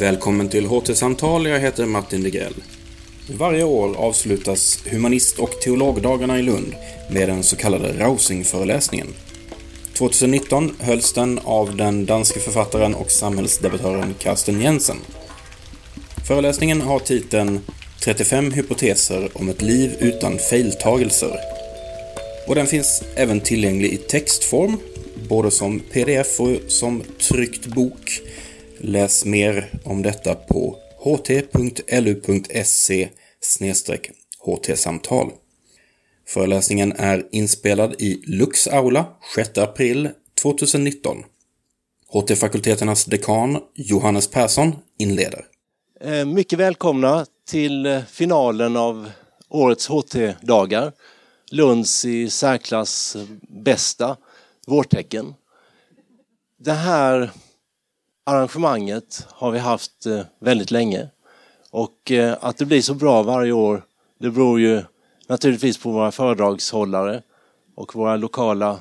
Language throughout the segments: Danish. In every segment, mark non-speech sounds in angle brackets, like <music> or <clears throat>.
Välkommen till HT-samtal, jag heter Martin Degrell. Varje år avslutas humanist och teologdagarna i Lund med den så kallade Rausing-föreläsningen. 2019 hölls den av den danske författaren och samhällsdebattören Carsten Jensen. Föreläsningen har titeln 35 hypoteser om ett liv utan feltagelser. Och den finns även tillgänglig i textform, både som pdf och som tryckt bok. Läs mer om detta på ht.lu.se ht-samtal. Föreläsningen är inspelad i Lux Aula 6 april 2019. HT-fakulteternas dekan Johannes Persson inleder. Eh, mycket välkomna till finalen av årets HT-dagar. Lunds i särklass bästa vårtecken. Det här arrangemanget har vi haft eh, väldigt länge och eh, att det blir så bra varje år det beror ju naturligtvis på våra föredragshållare och våra lokala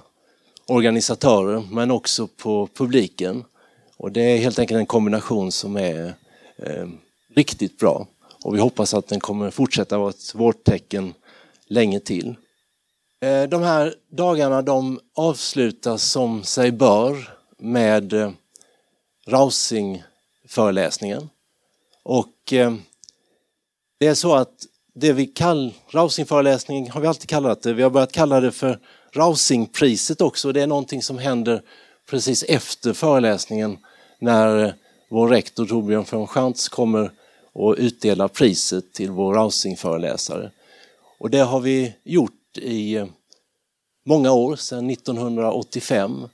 organisatörer men också på publiken. Och det är helt enkelt en kombination som är eh, riktigt bra. Och vi hoppas att den kommer fortsätta vara ett vårtecken länge till. Eh, de här dagarna de avslutas som sig bör med eh, Rausing-föreläsningen. Och eh, det är så att det vi kallar Rausing-föreläsningen har vi alltid kallat det. Vi har börjat kalla det för Rausingpriset också. Det är någonting som händer precis efter föreläsningen när vår rektor Torbjörn von Schantz kommer och utdelar priset till vår Rausing-föreläsare. Och det har vi gjort i många år, sedan 1985.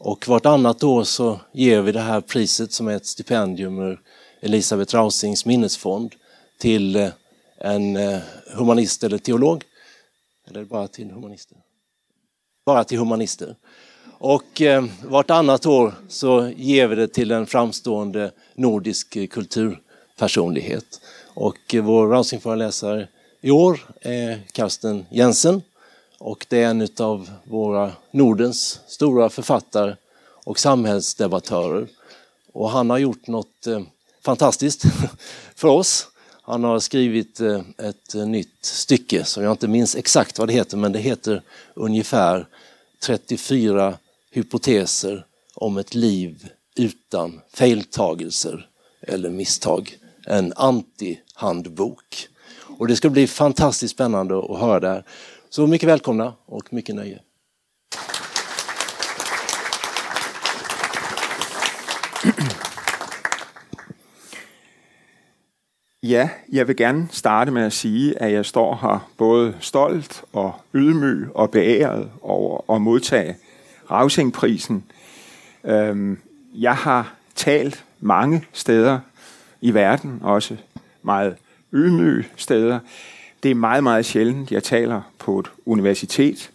Och vartannat år så ger vi det här priset som är ett stipendium ur Elisabeth Rausings minnesfond till eh, en eh, humanist eller teolog. Eller bara till humanister? Bara till humanister. Och eh, vartannat år så ger vi det till en framstående nordisk kulturpersonlighet. Och eh, vår Rausing-föreläsare i år är Karsten Jensen. Och det är en av våra Nordens stora författare och samhällsdebattörer. Och han har gjort något eh, fantastiskt <laughs> för oss. Han har skrivit eh, ett eh, nytt stycke som jag inte minns exakt vad det heter, men det heter ungefär 34 hypoteser om ett liv utan feltagelser eller misstag. En anti-handbok. Och det ska bli fantastiskt spännande att höra det här. Så mycket välkomna och mycket nöje. <clears throat> Ja, jeg vil gerne starte med at sige, at jeg står her både stolt og ydmyg og beæret over at modtage Rausingprisen. Øhm, jeg har talt mange steder i verden, også meget ydmyge steder. Det er meget, meget sjældent, jeg taler på et universitet,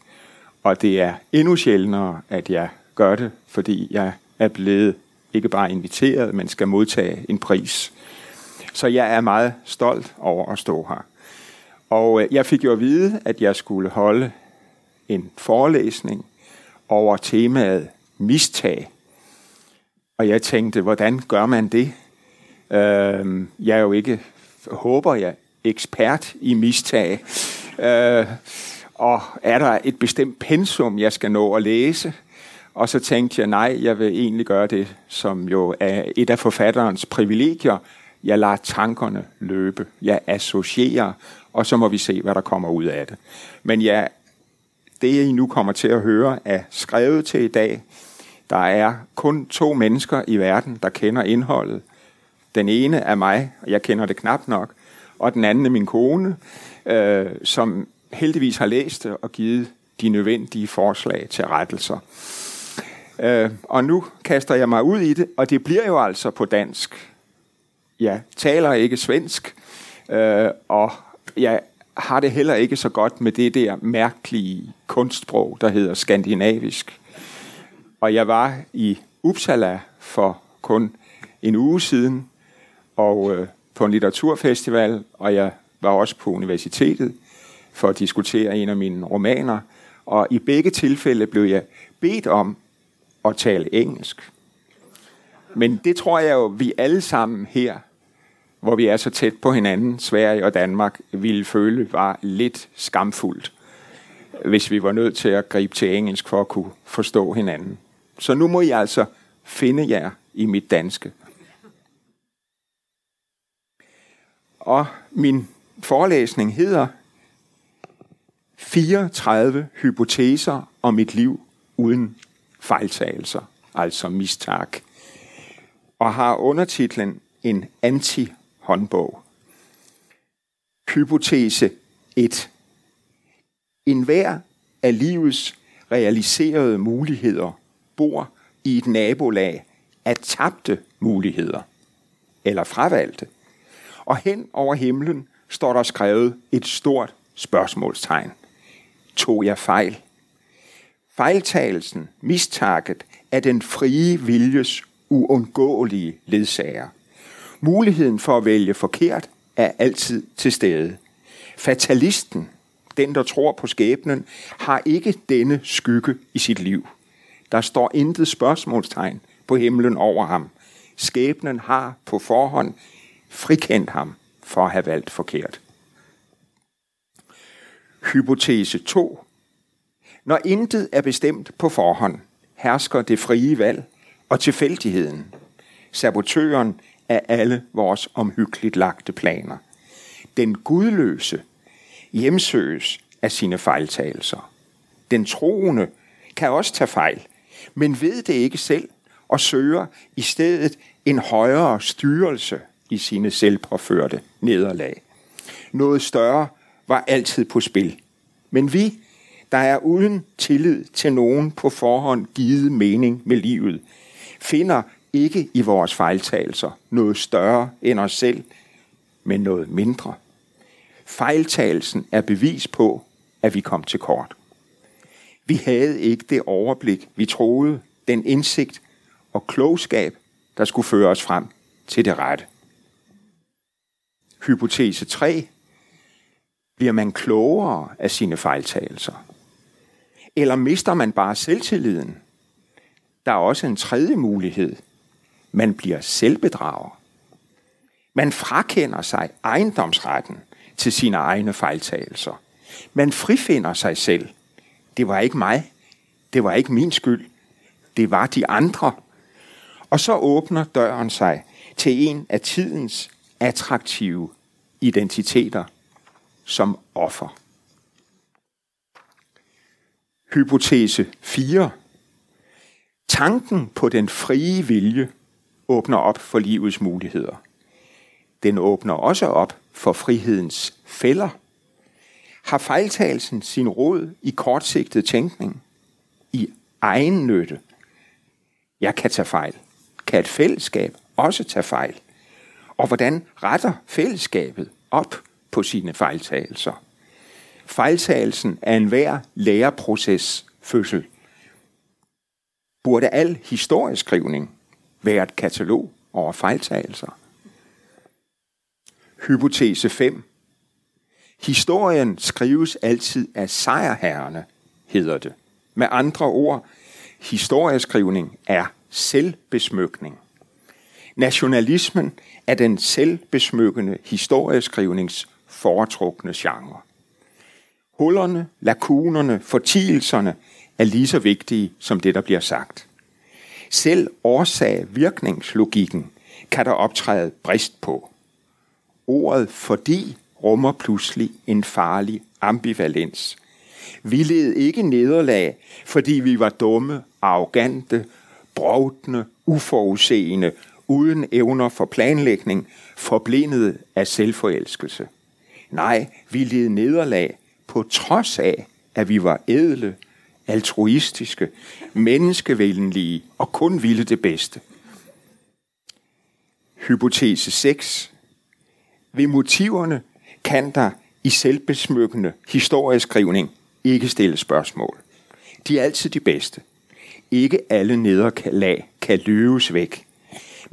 og det er endnu sjældnere, at jeg gør det, fordi jeg er blevet ikke bare inviteret, men skal modtage en pris. Så jeg er meget stolt over at stå her. Og øh, jeg fik jo at vide, at jeg skulle holde en forelæsning over temaet mistag. Og jeg tænkte, hvordan gør man det? Øhm, jeg er jo ikke, håber jeg, ekspert i mistag. Øh, og er der et bestemt pensum, jeg skal nå at læse? Og så tænkte jeg, nej, jeg vil egentlig gøre det, som jo er et af forfatterens privilegier, jeg lader tankerne løbe. Jeg associerer, og så må vi se, hvad der kommer ud af det. Men ja, det I nu kommer til at høre er skrevet til i dag. Der er kun to mennesker i verden, der kender indholdet. Den ene er mig, og jeg kender det knap nok. Og den anden er min kone, øh, som heldigvis har læst det og givet de nødvendige forslag til rettelser. Øh, og nu kaster jeg mig ud i det, og det bliver jo altså på dansk jeg taler ikke svensk, øh, og jeg har det heller ikke så godt med det der mærkelige kunstsprog, der hedder skandinavisk. Og jeg var i Uppsala for kun en uge siden, og øh, på en litteraturfestival, og jeg var også på universitetet for at diskutere en af mine romaner. Og i begge tilfælde blev jeg bedt om at tale engelsk. Men det tror jeg jo, vi alle sammen her, hvor vi er så tæt på hinanden, Sverige og Danmark, ville føle var lidt skamfuldt, hvis vi var nødt til at gribe til engelsk for at kunne forstå hinanden. Så nu må I altså finde jer i mit danske. Og min forelæsning hedder 34 hypoteser om et liv uden fejltagelser, altså mistak, og har undertitlen en anti-håndbog. Hypotese 1. En hver af livets realiserede muligheder bor i et nabolag af tabte muligheder, eller fravalgte. Og hen over himlen står der skrevet et stort spørgsmålstegn. Tog jeg fejl? Fejltagelsen, mistakket, er den frie viljes uundgåelige ledsager. Muligheden for at vælge forkert er altid til stede. Fatalisten, den der tror på skæbnen, har ikke denne skygge i sit liv. Der står intet spørgsmålstegn på himlen over ham. Skæbnen har på forhånd frikendt ham for at have valgt forkert. Hypotese 2. Når intet er bestemt på forhånd, hersker det frie valg og tilfældigheden. Sabotøren af alle vores omhyggeligt lagte planer. Den gudløse hjemsøges af sine fejltagelser. Den troende kan også tage fejl, men ved det ikke selv og søger i stedet en højere styrelse i sine selvpåførte nederlag. Noget større var altid på spil. Men vi, der er uden tillid til nogen på forhånd givet mening med livet, finder ikke i vores fejltagelser noget større end os selv, men noget mindre. Fejltagelsen er bevis på, at vi kom til kort. Vi havde ikke det overblik, vi troede, den indsigt og klogskab, der skulle føre os frem til det rette. Hypotese 3. Bliver man klogere af sine fejltagelser? Eller mister man bare selvtilliden? Der er også en tredje mulighed. Man bliver selvbedrager. Man frakender sig ejendomsretten til sine egne fejltagelser. Man frifinder sig selv. Det var ikke mig. Det var ikke min skyld. Det var de andre. Og så åbner døren sig til en af tidens attraktive identiteter som offer. Hypotese 4. Tanken på den frie vilje åbner op for livets muligheder. Den åbner også op for frihedens fælder. Har fejltagelsen sin rod i kortsigtet tænkning? I egen nytte? Jeg kan tage fejl. Kan et fællesskab også tage fejl? Og hvordan retter fællesskabet op på sine fejltagelser? Fejltagelsen er enhver læreproces fødsel. Burde al historieskrivning være et katalog over fejltagelser? Hypotese 5. Historien skrives altid af sejrherrerne, hedder det. Med andre ord, historieskrivning er selvbesmykning. Nationalismen er den selvbesmykkende historieskrivnings foretrukne genre. Hullerne, lakunerne, fortielserne er lige så vigtige som det, der bliver sagt. Selv årsag-virkningslogikken kan der optræde brist på. Ordet fordi rummer pludselig en farlig ambivalens. Vi led ikke nederlag, fordi vi var dumme, arrogante, brovtende, uforudseende, uden evner for planlægning, forblindet af selvforelskelse. Nej, vi led nederlag på trods af, at vi var edle, altruistiske, menneskevenlige og kun ville det bedste. Hypotese 6. Ved motiverne kan der i selvbesmykkende historieskrivning ikke stille spørgsmål. De er altid de bedste. Ikke alle nederlag kan løves væk.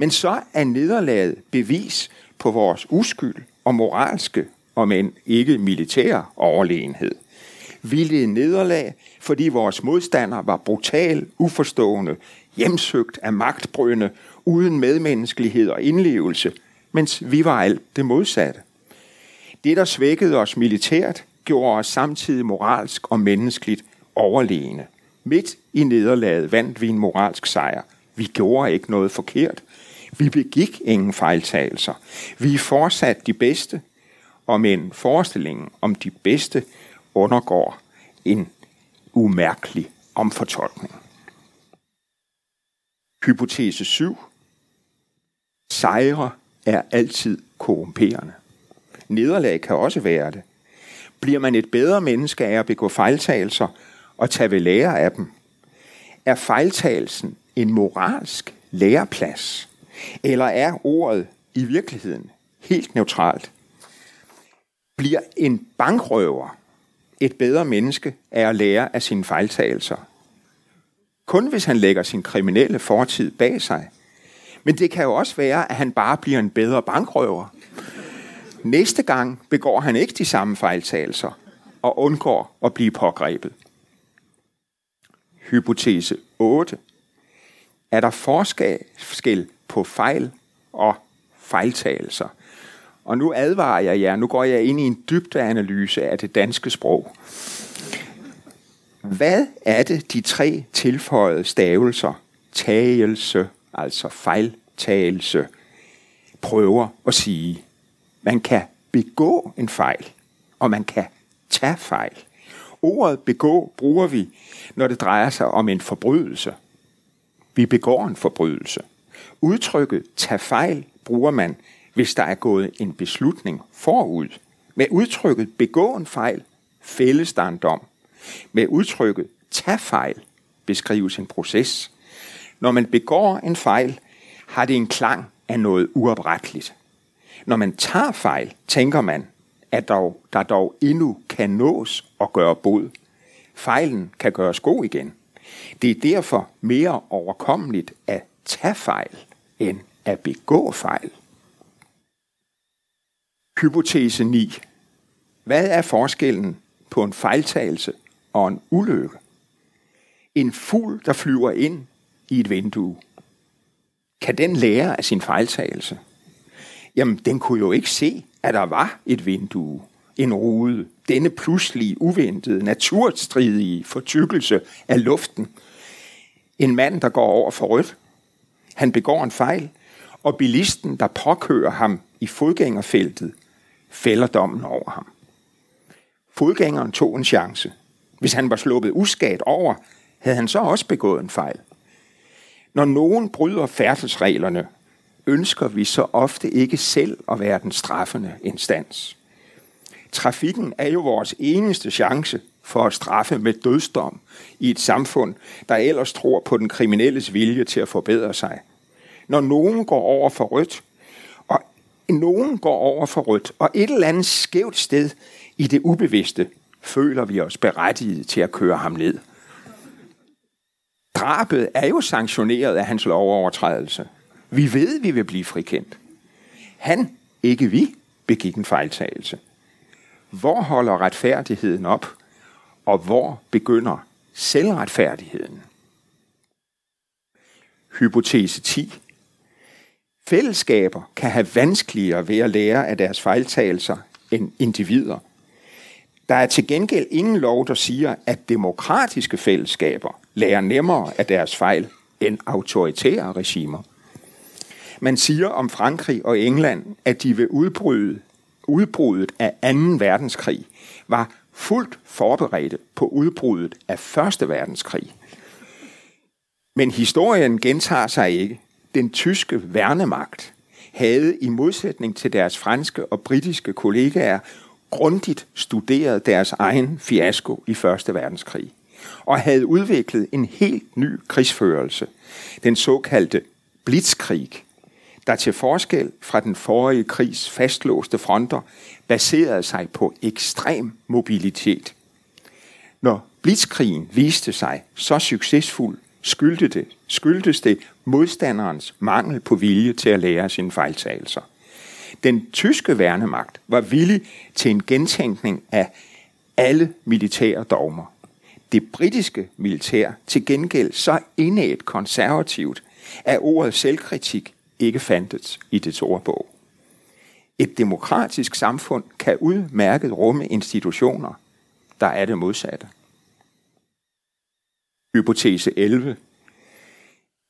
Men så er nederlaget bevis på vores uskyld og moralske, om men ikke militær overlegenhed. Vi led nederlag, fordi vores modstander var brutal, uforstående, hjemsøgt af magtbrønde, uden medmenneskelighed og indlevelse, mens vi var alt det modsatte. Det, der svækkede os militært, gjorde os samtidig moralsk og menneskeligt overlegne. Midt i nederlaget vandt vi en moralsk sejr. Vi gjorde ikke noget forkert. Vi begik ingen fejltagelser. Vi er fortsat de bedste, og men forestillingen om de bedste undergår en umærkelig omfortolkning. Hypotese 7. Sejre er altid korrumperende. Nederlag kan også være det. Bliver man et bedre menneske af at begå fejltagelser og tage ved lære af dem? Er fejltagelsen en moralsk læreplads? Eller er ordet i virkeligheden helt neutralt? Bliver en bankrøver et bedre menneske af at lære af sine fejltagelser? Kun hvis han lægger sin kriminelle fortid bag sig. Men det kan jo også være, at han bare bliver en bedre bankrøver. Næste gang begår han ikke de samme fejltagelser og undgår at blive pågrebet. Hypotese 8. Er der forskel på fejl og fejltagelser? Og nu advarer jeg jer, nu går jeg ind i en dybde analyse af det danske sprog. Hvad er det, de tre tilføjede stavelser, tagelse, altså fejltagelse, prøver at sige? Man kan begå en fejl, og man kan tage fejl. Ordet begå bruger vi, når det drejer sig om en forbrydelse. Vi begår en forbrydelse. Udtrykket tage fejl bruger man, hvis der er gået en beslutning forud. Med udtrykket begå en fejl fælles der en dom. Med udtrykket tag fejl beskrives en proces. Når man begår en fejl, har det en klang af noget uopretteligt. Når man tager fejl, tænker man, at der, der dog endnu kan nås og gøre bod. Fejlen kan gøres god igen. Det er derfor mere overkommeligt at tage fejl, end at begå fejl. Hypotese 9. Hvad er forskellen på en fejltagelse og en ulykke? En fugl, der flyver ind i et vindue. Kan den lære af sin fejltagelse? Jamen, den kunne jo ikke se, at der var et vindue, en rude, denne pludselige, uventede, naturstridige fortykkelse af luften. En mand, der går over for rødt. Han begår en fejl, og bilisten, der påkører ham i fodgængerfeltet, fælder dommen over ham. Fodgængeren tog en chance. Hvis han var sluppet uskadt over, havde han så også begået en fejl. Når nogen bryder færdselsreglerne, ønsker vi så ofte ikke selv at være den straffende instans. Trafikken er jo vores eneste chance for at straffe med dødsdom i et samfund, der ellers tror på den kriminelles vilje til at forbedre sig. Når nogen går over for rødt, og nogen går over for rødt, og et eller andet skævt sted i det ubevidste, føler vi os berettiget til at køre ham ned. Drabet er jo sanktioneret af hans lovovertrædelse. Vi ved, vi vil blive frikendt. Han, ikke vi, begik en fejltagelse. Hvor holder retfærdigheden op, og hvor begynder selvretfærdigheden? Hypotese 10. Fællesskaber kan have vanskeligere ved at lære af deres fejltagelser end individer. Der er til gengæld ingen lov, der siger, at demokratiske fællesskaber lærer nemmere af deres fejl end autoritære regimer. Man siger om Frankrig og England, at de ved udbruddet, udbruddet af 2. verdenskrig var fuldt forberedte på udbruddet af 1. verdenskrig. Men historien gentager sig ikke. Den tyske værnemagt havde i modsætning til deres franske og britiske kollegaer grundigt studeret deres egen fiasko i Første verdenskrig og havde udviklet en helt ny krigsførelse, den såkaldte blitzkrig, der til forskel fra den forrige krigs fastlåste fronter baserede sig på ekstrem mobilitet. Når blitzkrigen viste sig så succesfuld, skyldte det, skyldtes det modstanderens mangel på vilje til at lære sine fejltagelser. Den tyske værnemagt var villig til en gentænkning af alle militære dogmer. Det britiske militær til gengæld så indædt konservativt, at ordet selvkritik ikke fandtes i dets ordbog. Et demokratisk samfund kan udmærket rumme institutioner, der er det modsatte. Hypotese 11.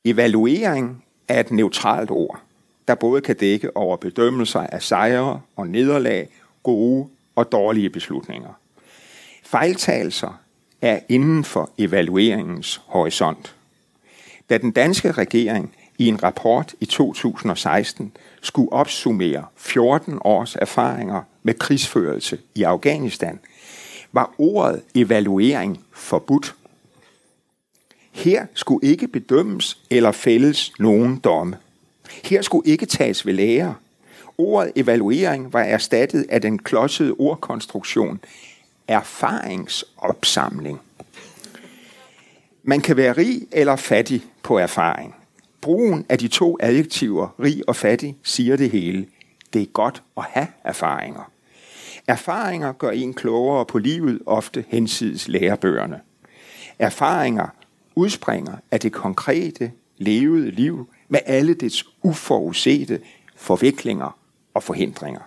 Evaluering er et neutralt ord, der både kan dække over bedømmelser af sejre og nederlag, gode og dårlige beslutninger. Fejltagelser er inden for evalueringens horisont. Da den danske regering i en rapport i 2016 skulle opsummere 14 års erfaringer med krigsførelse i Afghanistan, var ordet evaluering forbudt. Her skulle ikke bedømmes eller fældes nogen domme. Her skulle ikke tages ved lære. Ordet evaluering var erstattet af den klodsede ordkonstruktion erfaringsopsamling. Man kan være rig eller fattig på erfaring. Brugen af de to adjektiver, rig og fattig, siger det hele. Det er godt at have erfaringer. Erfaringer gør en klogere på livet, ofte hensides lærebøgerne. Erfaringer udspringer af det konkrete, levede liv med alle dets uforudsete forviklinger og forhindringer.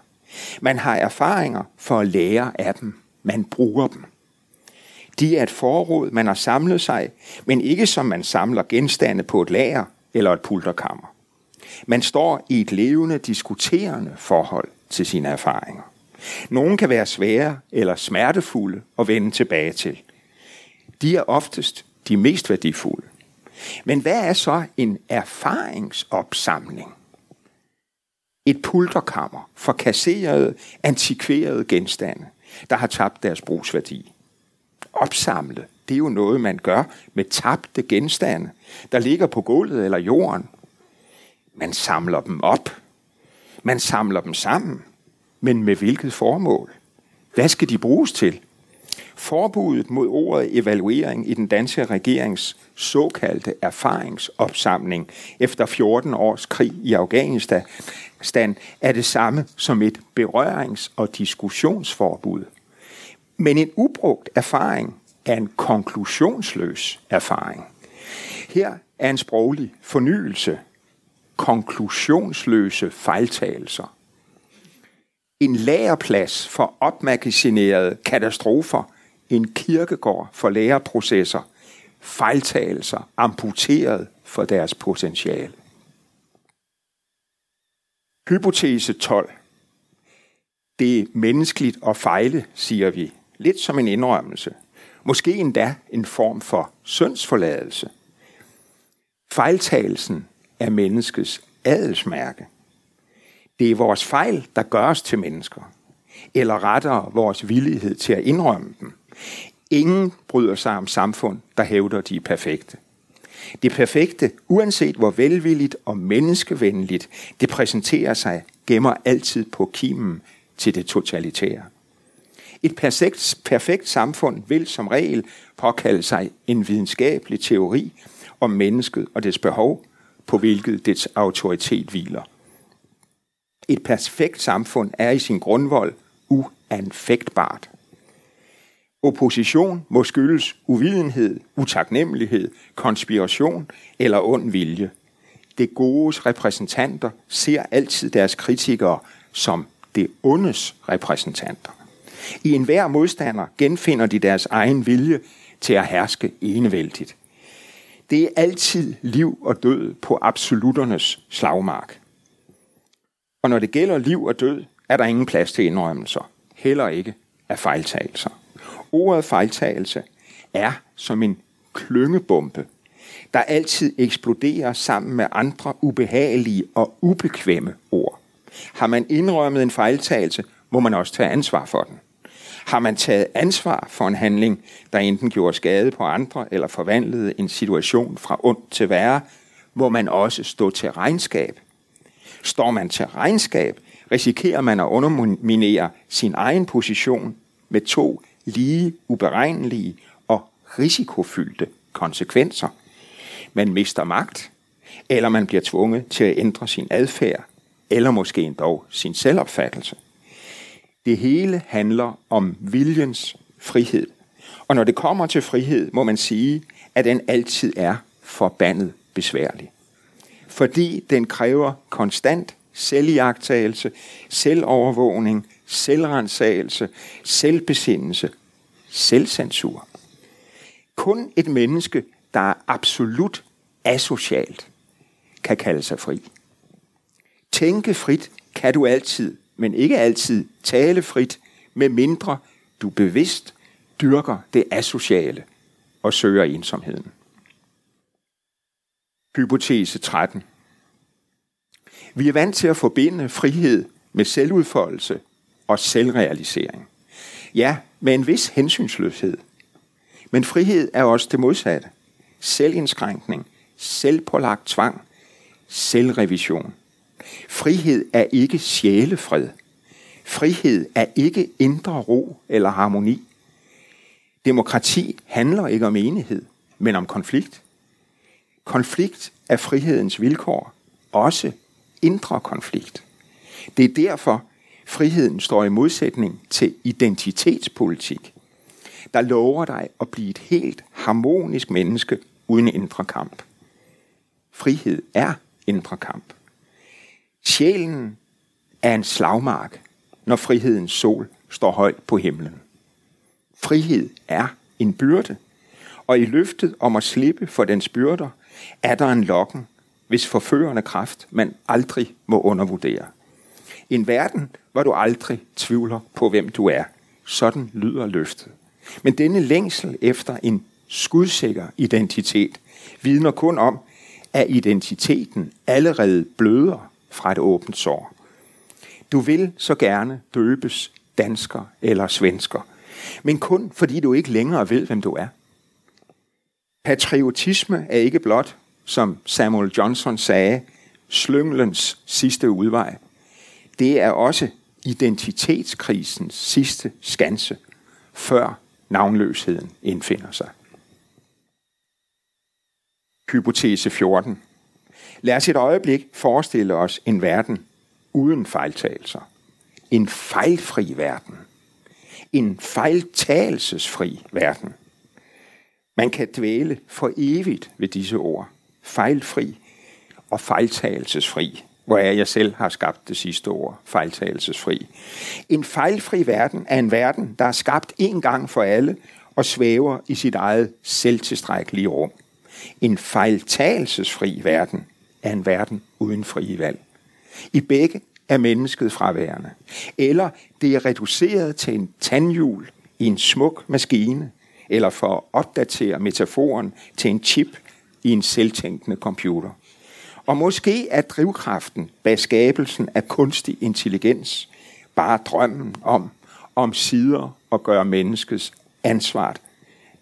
Man har erfaringer for at lære af dem. Man bruger dem. De er et forråd, man har samlet sig, men ikke som man samler genstande på et lager eller et pulterkammer. Man står i et levende, diskuterende forhold til sine erfaringer. Nogle kan være svære eller smertefulde at vende tilbage til. De er oftest de mest værdifulde. Men hvad er så en erfaringsopsamling? Et pulterkammer for kasserede, antikverede genstande, der har tabt deres brugsværdi. Opsamle, det er jo noget, man gør med tabte genstande, der ligger på gulvet eller jorden. Man samler dem op. Man samler dem sammen. Men med hvilket formål? Hvad skal de bruges til? Forbuddet mod ordet evaluering i den danske regerings såkaldte erfaringsopsamling efter 14 års krig i Afghanistan er det samme som et berørings- og diskussionsforbud. Men en ubrugt erfaring er en konklusionsløs erfaring. Her er en sproglig fornyelse, konklusionsløse fejltagelser. En lagerplads for opmagasinerede katastrofer, en kirkegård for læreprocesser, fejltagelser amputeret for deres potentiale. Hypotese 12. Det er menneskeligt at fejle, siger vi. Lidt som en indrømmelse. Måske endda en form for syndsforladelse. Fejltagelsen er menneskets adelsmærke. Det er vores fejl, der gør os til mennesker. Eller rettere vores villighed til at indrømme dem. Ingen bryder sig om samfund, der hævder, de er perfekte. Det perfekte, uanset hvor velvilligt og menneskevenligt det præsenterer sig, gemmer altid på kimen til det totalitære. Et perfekt, perfekt samfund vil som regel påkalde sig en videnskabelig teori om mennesket og dets behov, på hvilket dets autoritet hviler. Et perfekt samfund er i sin grundvold uanfægtbart. Opposition må skyldes uvidenhed, utaknemmelighed, konspiration eller ond vilje. Det godes repræsentanter ser altid deres kritikere som det ondes repræsentanter. I enhver modstander genfinder de deres egen vilje til at herske enevældigt. Det er altid liv og død på absoluternes slagmark. Og når det gælder liv og død, er der ingen plads til indrømmelser. Heller ikke af fejltagelser. Ordet fejltagelse er som en klyngebombe, der altid eksploderer sammen med andre ubehagelige og ubekvemme ord. Har man indrømmet en fejltagelse, må man også tage ansvar for den. Har man taget ansvar for en handling, der enten gjorde skade på andre eller forvandlede en situation fra ondt til værre, må man også stå til regnskab. Står man til regnskab, risikerer man at underminere sin egen position med to lige uberegnelige og risikofyldte konsekvenser. Man mister magt, eller man bliver tvunget til at ændre sin adfærd, eller måske endda sin selvopfattelse. Det hele handler om viljens frihed. Og når det kommer til frihed, må man sige, at den altid er forbandet besværlig. Fordi den kræver konstant selvjagtagelse, selvovervågning, selvrensagelse, selvbesindelse, selvcensur. Kun et menneske, der er absolut asocialt, kan kalde sig fri. Tænke frit kan du altid, men ikke altid tale frit, med mindre du bevidst dyrker det asociale og søger ensomheden. Hypotese 13. Vi er vant til at forbinde frihed med selvudfoldelse og selvrealisering. Ja, med en vis hensynsløshed. Men frihed er også det modsatte. Selvindskrænkning, selvpålagt tvang, selvrevision. Frihed er ikke sjælefred. Frihed er ikke indre ro eller harmoni. Demokrati handler ikke om enighed, men om konflikt. Konflikt er frihedens vilkår, også indre konflikt. Det er derfor, friheden står i modsætning til identitetspolitik, der lover dig at blive et helt harmonisk menneske uden indre kamp. Frihed er indre kamp. Sjælen er en slagmark, når frihedens sol står højt på himlen. Frihed er en byrde, og i løftet om at slippe for dens byrder, er der en lokken, hvis forførende kraft man aldrig må undervurdere. En verden, hvor du aldrig tvivler på, hvem du er. Sådan lyder løftet. Men denne længsel efter en skudsikker identitet vidner kun om, at identiteten allerede bløder fra et åbent sår. Du vil så gerne døbes dansker eller svensker, men kun fordi du ikke længere ved, hvem du er. Patriotisme er ikke blot, som Samuel Johnson sagde, slynglens sidste udvej. Det er også identitetskrisens sidste skanse, før navnløsheden indfinder sig. Hypotese 14. Lad os et øjeblik forestille os en verden uden fejltagelser. En fejlfri verden. En fejltagelsesfri verden. Man kan dvæle for evigt ved disse ord. Fejlfri og fejltagelsesfri. Hvor er jeg selv har skabt det sidste ord. Fejltagelsesfri. En fejlfri verden er en verden, der er skabt en gang for alle og svæver i sit eget selvtilstrækkelige rum. En fejltagelsesfri verden er en verden uden frie valg. I begge er mennesket fraværende. Eller det er reduceret til en tandhjul i en smuk maskine, eller for at opdatere metaforen til en chip i en selvtænkende computer. Og måske er drivkraften bag skabelsen af kunstig intelligens bare drømmen om, om sider at gøre menneskets ansvar,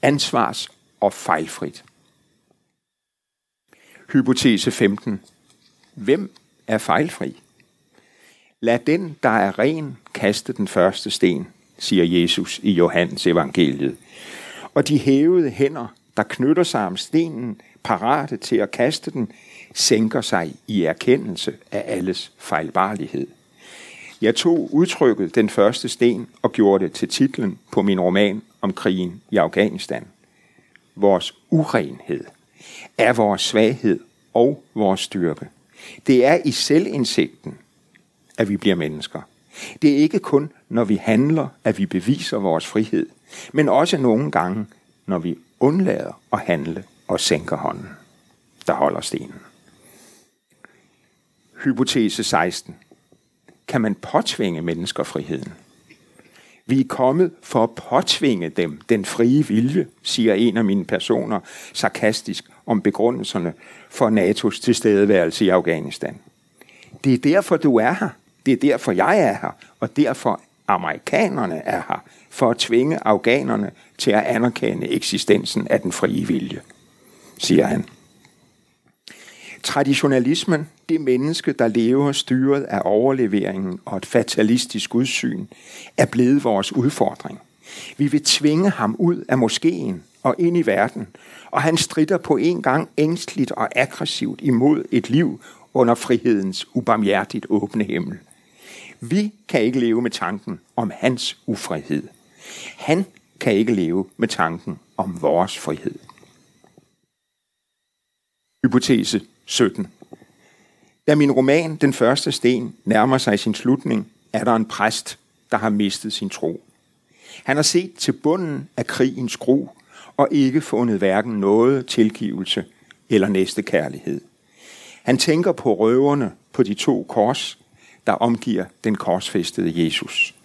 ansvars- og fejlfrit. Hypotese 15. Hvem er fejlfri? Lad den, der er ren, kaste den første sten, siger Jesus i Johannes evangeliet. Og de hævede hænder, der knytter sig om stenen, parate til at kaste den, sænker sig i erkendelse af alles fejlbarlighed. Jeg tog udtrykket den første sten og gjorde det til titlen på min roman om krigen i Afghanistan. Vores urenhed er vores svaghed og vores styrke. Det er i selvindsigten, at vi bliver mennesker. Det er ikke kun, når vi handler, at vi beviser vores frihed, men også nogle gange, når vi undlader at handle og sænker hånden, der holder stenen. Hypotese 16. Kan man påtvinge mennesker friheden? Vi er kommet for at påtvinge dem den frie vilje, siger en af mine personer sarkastisk om begrundelserne for NATO's tilstedeværelse i Afghanistan. Det er derfor, du er her. Det er derfor, jeg er her. Og derfor amerikanerne er her. For at tvinge afghanerne til at anerkende eksistensen af den frie vilje, siger han. Traditionalismen, det menneske, der lever styret af overleveringen og et fatalistisk udsyn, er blevet vores udfordring. Vi vil tvinge ham ud af moskeen og ind i verden, og han strider på en gang ængstligt og aggressivt imod et liv under frihedens ubarmhjertigt åbne himmel. Vi kan ikke leve med tanken om hans ufrihed. Han kan ikke leve med tanken om vores frihed. Hypotese 17. Da min roman Den første sten nærmer sig sin slutning, er der en præst, der har mistet sin tro. Han har set til bunden af krigens gru og ikke fundet hverken noget tilgivelse eller næste kærlighed. Han tænker på røverne på de to kors, der omgiver den korsfæstede Jesus.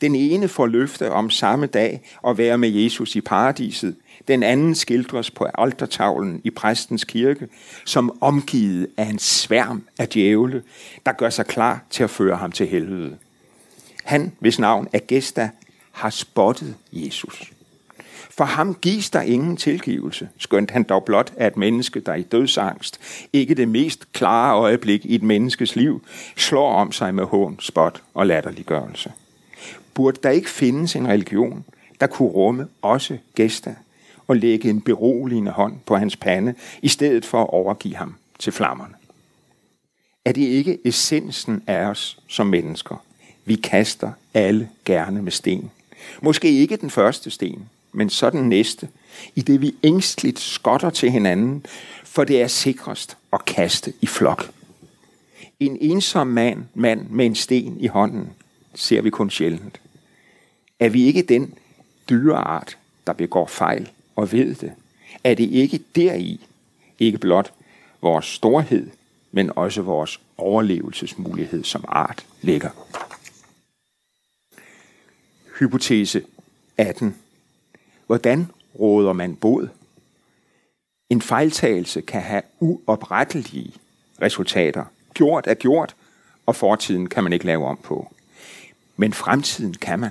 Den ene får løfte om samme dag at være med Jesus i paradiset. Den anden skildres på altertavlen i præstens kirke, som omgivet af en sværm af djævle, der gør sig klar til at føre ham til helvede. Han, hvis navn er Gesta, har spottet Jesus. For ham gives der ingen tilgivelse, skønt han dog blot er et menneske, der i dødsangst, ikke det mest klare øjeblik i et menneskes liv, slår om sig med hån, spot og latterliggørelse. Burde der ikke findes en religion, der kunne rumme også gæster og lægge en beroligende hånd på hans pande, i stedet for at overgive ham til flammerne? Er det ikke essensen af os som mennesker? Vi kaster alle gerne med sten. Måske ikke den første sten, men så den næste, i det vi ængstligt skotter til hinanden, for det er sikrest at kaste i flok. En ensom mand, mand med en sten i hånden ser vi kun sjældent. Er vi ikke den dyreart, der begår fejl og ved det? Er det ikke deri, ikke blot vores storhed, men også vores overlevelsesmulighed som art ligger? Hypotese 18. Hvordan råder man bod? En fejltagelse kan have uoprettelige resultater. Gjort er gjort, og fortiden kan man ikke lave om på. Men fremtiden kan man.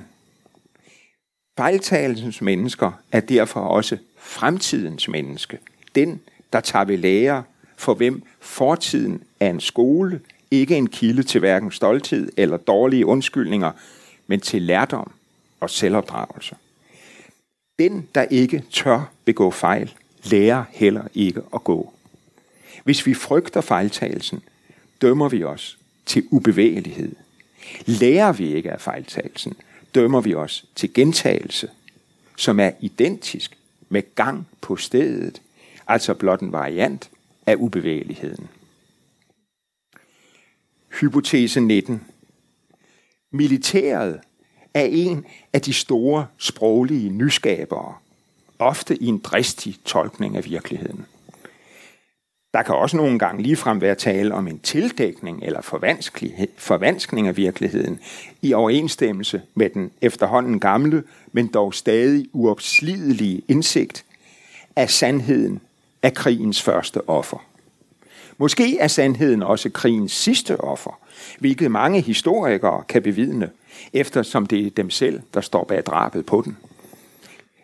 Fejltagelsens mennesker er derfor også fremtidens menneske. Den, der tager ved lære, for hvem fortiden er en skole, ikke en kilde til hverken stolthed eller dårlige undskyldninger, men til lærdom og selvopdragelse. Den, der ikke tør begå fejl, lærer heller ikke at gå. Hvis vi frygter fejltagelsen, dømmer vi os til ubevægelighed. Lærer vi ikke af fejltagelsen, dømmer vi os til gentagelse, som er identisk med gang på stedet, altså blot en variant af ubevægeligheden. Hypotese 19. Militæret er en af de store sproglige nyskabere, ofte i en dristig tolkning af virkeligheden. Der kan også nogle gange ligefrem være tale om en tildækning eller forvanskning af virkeligheden i overensstemmelse med den efterhånden gamle, men dog stadig uopslidelige indsigt af sandheden af krigens første offer. Måske er sandheden også krigens sidste offer, hvilket mange historikere kan bevidne, eftersom det er dem selv, der står bag drabet på den.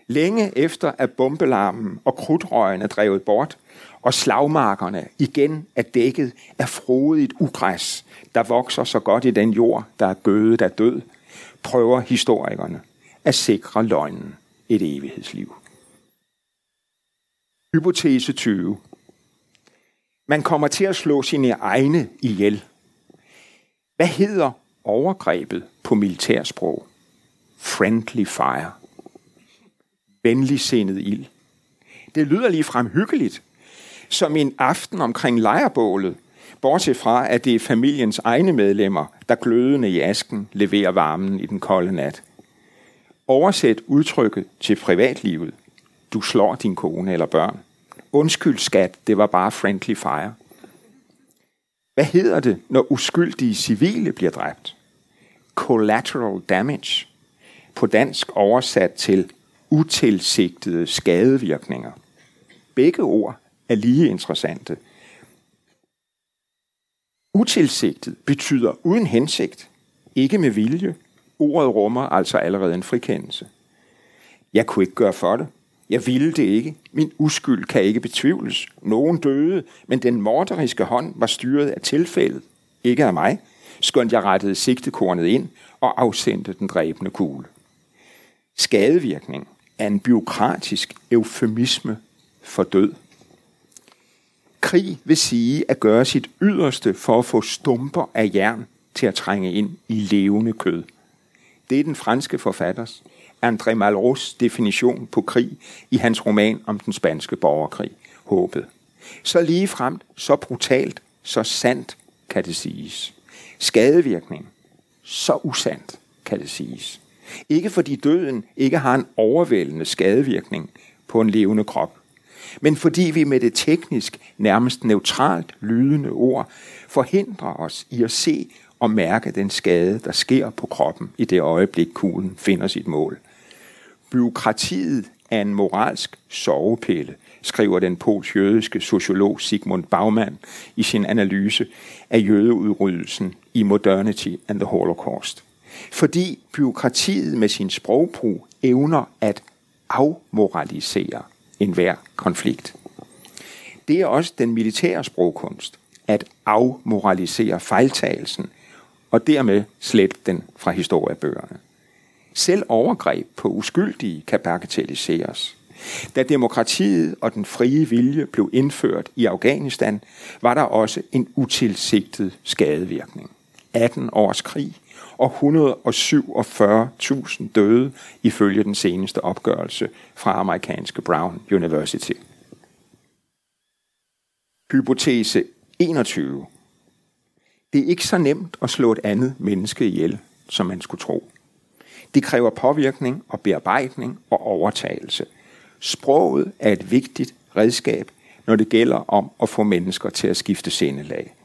Længe efter at bombelarmen og krudtrøgen er drevet bort, og slagmarkerne igen er dækket af frodigt ugræs, der vokser så godt i den jord, der er gødet af død, prøver historikerne at sikre løgnen et evighedsliv. Hypotese 20. Man kommer til at slå sine egne ihjel. Hvad hedder overgrebet på militærsprog? Friendly fire. Venligsindet ild. Det lyder lige frem hyggeligt, som en aften omkring lejrebålet, bortset fra, at det er familiens egne medlemmer, der glødende i asken leverer varmen i den kolde nat. Oversæt udtrykket til privatlivet. Du slår din kone eller børn. Undskyld skat, det var bare friendly fire. Hvad hedder det, når uskyldige civile bliver dræbt? Collateral damage. På dansk oversat til utilsigtede skadevirkninger. Begge ord er lige interessante. Utilsigtet betyder uden hensigt, ikke med vilje. Ordet rummer altså allerede en frikendelse. Jeg kunne ikke gøre for det. Jeg ville det ikke. Min uskyld kan ikke betvivles. Nogen døde, men den morderiske hånd var styret af tilfældet, ikke af mig, skønt jeg rettede sigtekornet ind og afsendte den dræbende kugle. Skadevirkning er en byråkratisk eufemisme for død. Krig vil sige at gøre sit yderste for at få stumper af jern til at trænge ind i levende kød. Det er den franske forfatters André Malraux definition på krig i hans roman om den spanske borgerkrig, Håbet. Så lige frem, så brutalt, så sandt kan det siges. Skadevirkning, så usandt kan det siges. Ikke fordi døden ikke har en overvældende skadevirkning på en levende krop, men fordi vi med det teknisk nærmest neutralt lydende ord forhindrer os i at se og mærke den skade, der sker på kroppen i det øjeblik, kuglen finder sit mål. Byråkratiet er en moralsk sovepille, skriver den polsk-jødiske sociolog Sigmund Baumann i sin analyse af jødeudryddelsen i Modernity and the Holocaust. Fordi byråkratiet med sin sprogbrug evner at afmoralisere enhver konflikt. Det er også den militære sprogkunst, at afmoralisere fejltagelsen, og dermed slet den fra historiebøgerne. Selv overgreb på uskyldige kan bagatelliseres. Da demokratiet og den frie vilje blev indført i Afghanistan, var der også en utilsigtet skadevirkning. 18 års krig og 147.000 døde ifølge den seneste opgørelse fra amerikanske Brown University. Hypotese 21. Det er ikke så nemt at slå et andet menneske ihjel, som man skulle tro. Det kræver påvirkning og bearbejdning og overtagelse. Sproget er et vigtigt redskab, når det gælder om at få mennesker til at skifte sindelag.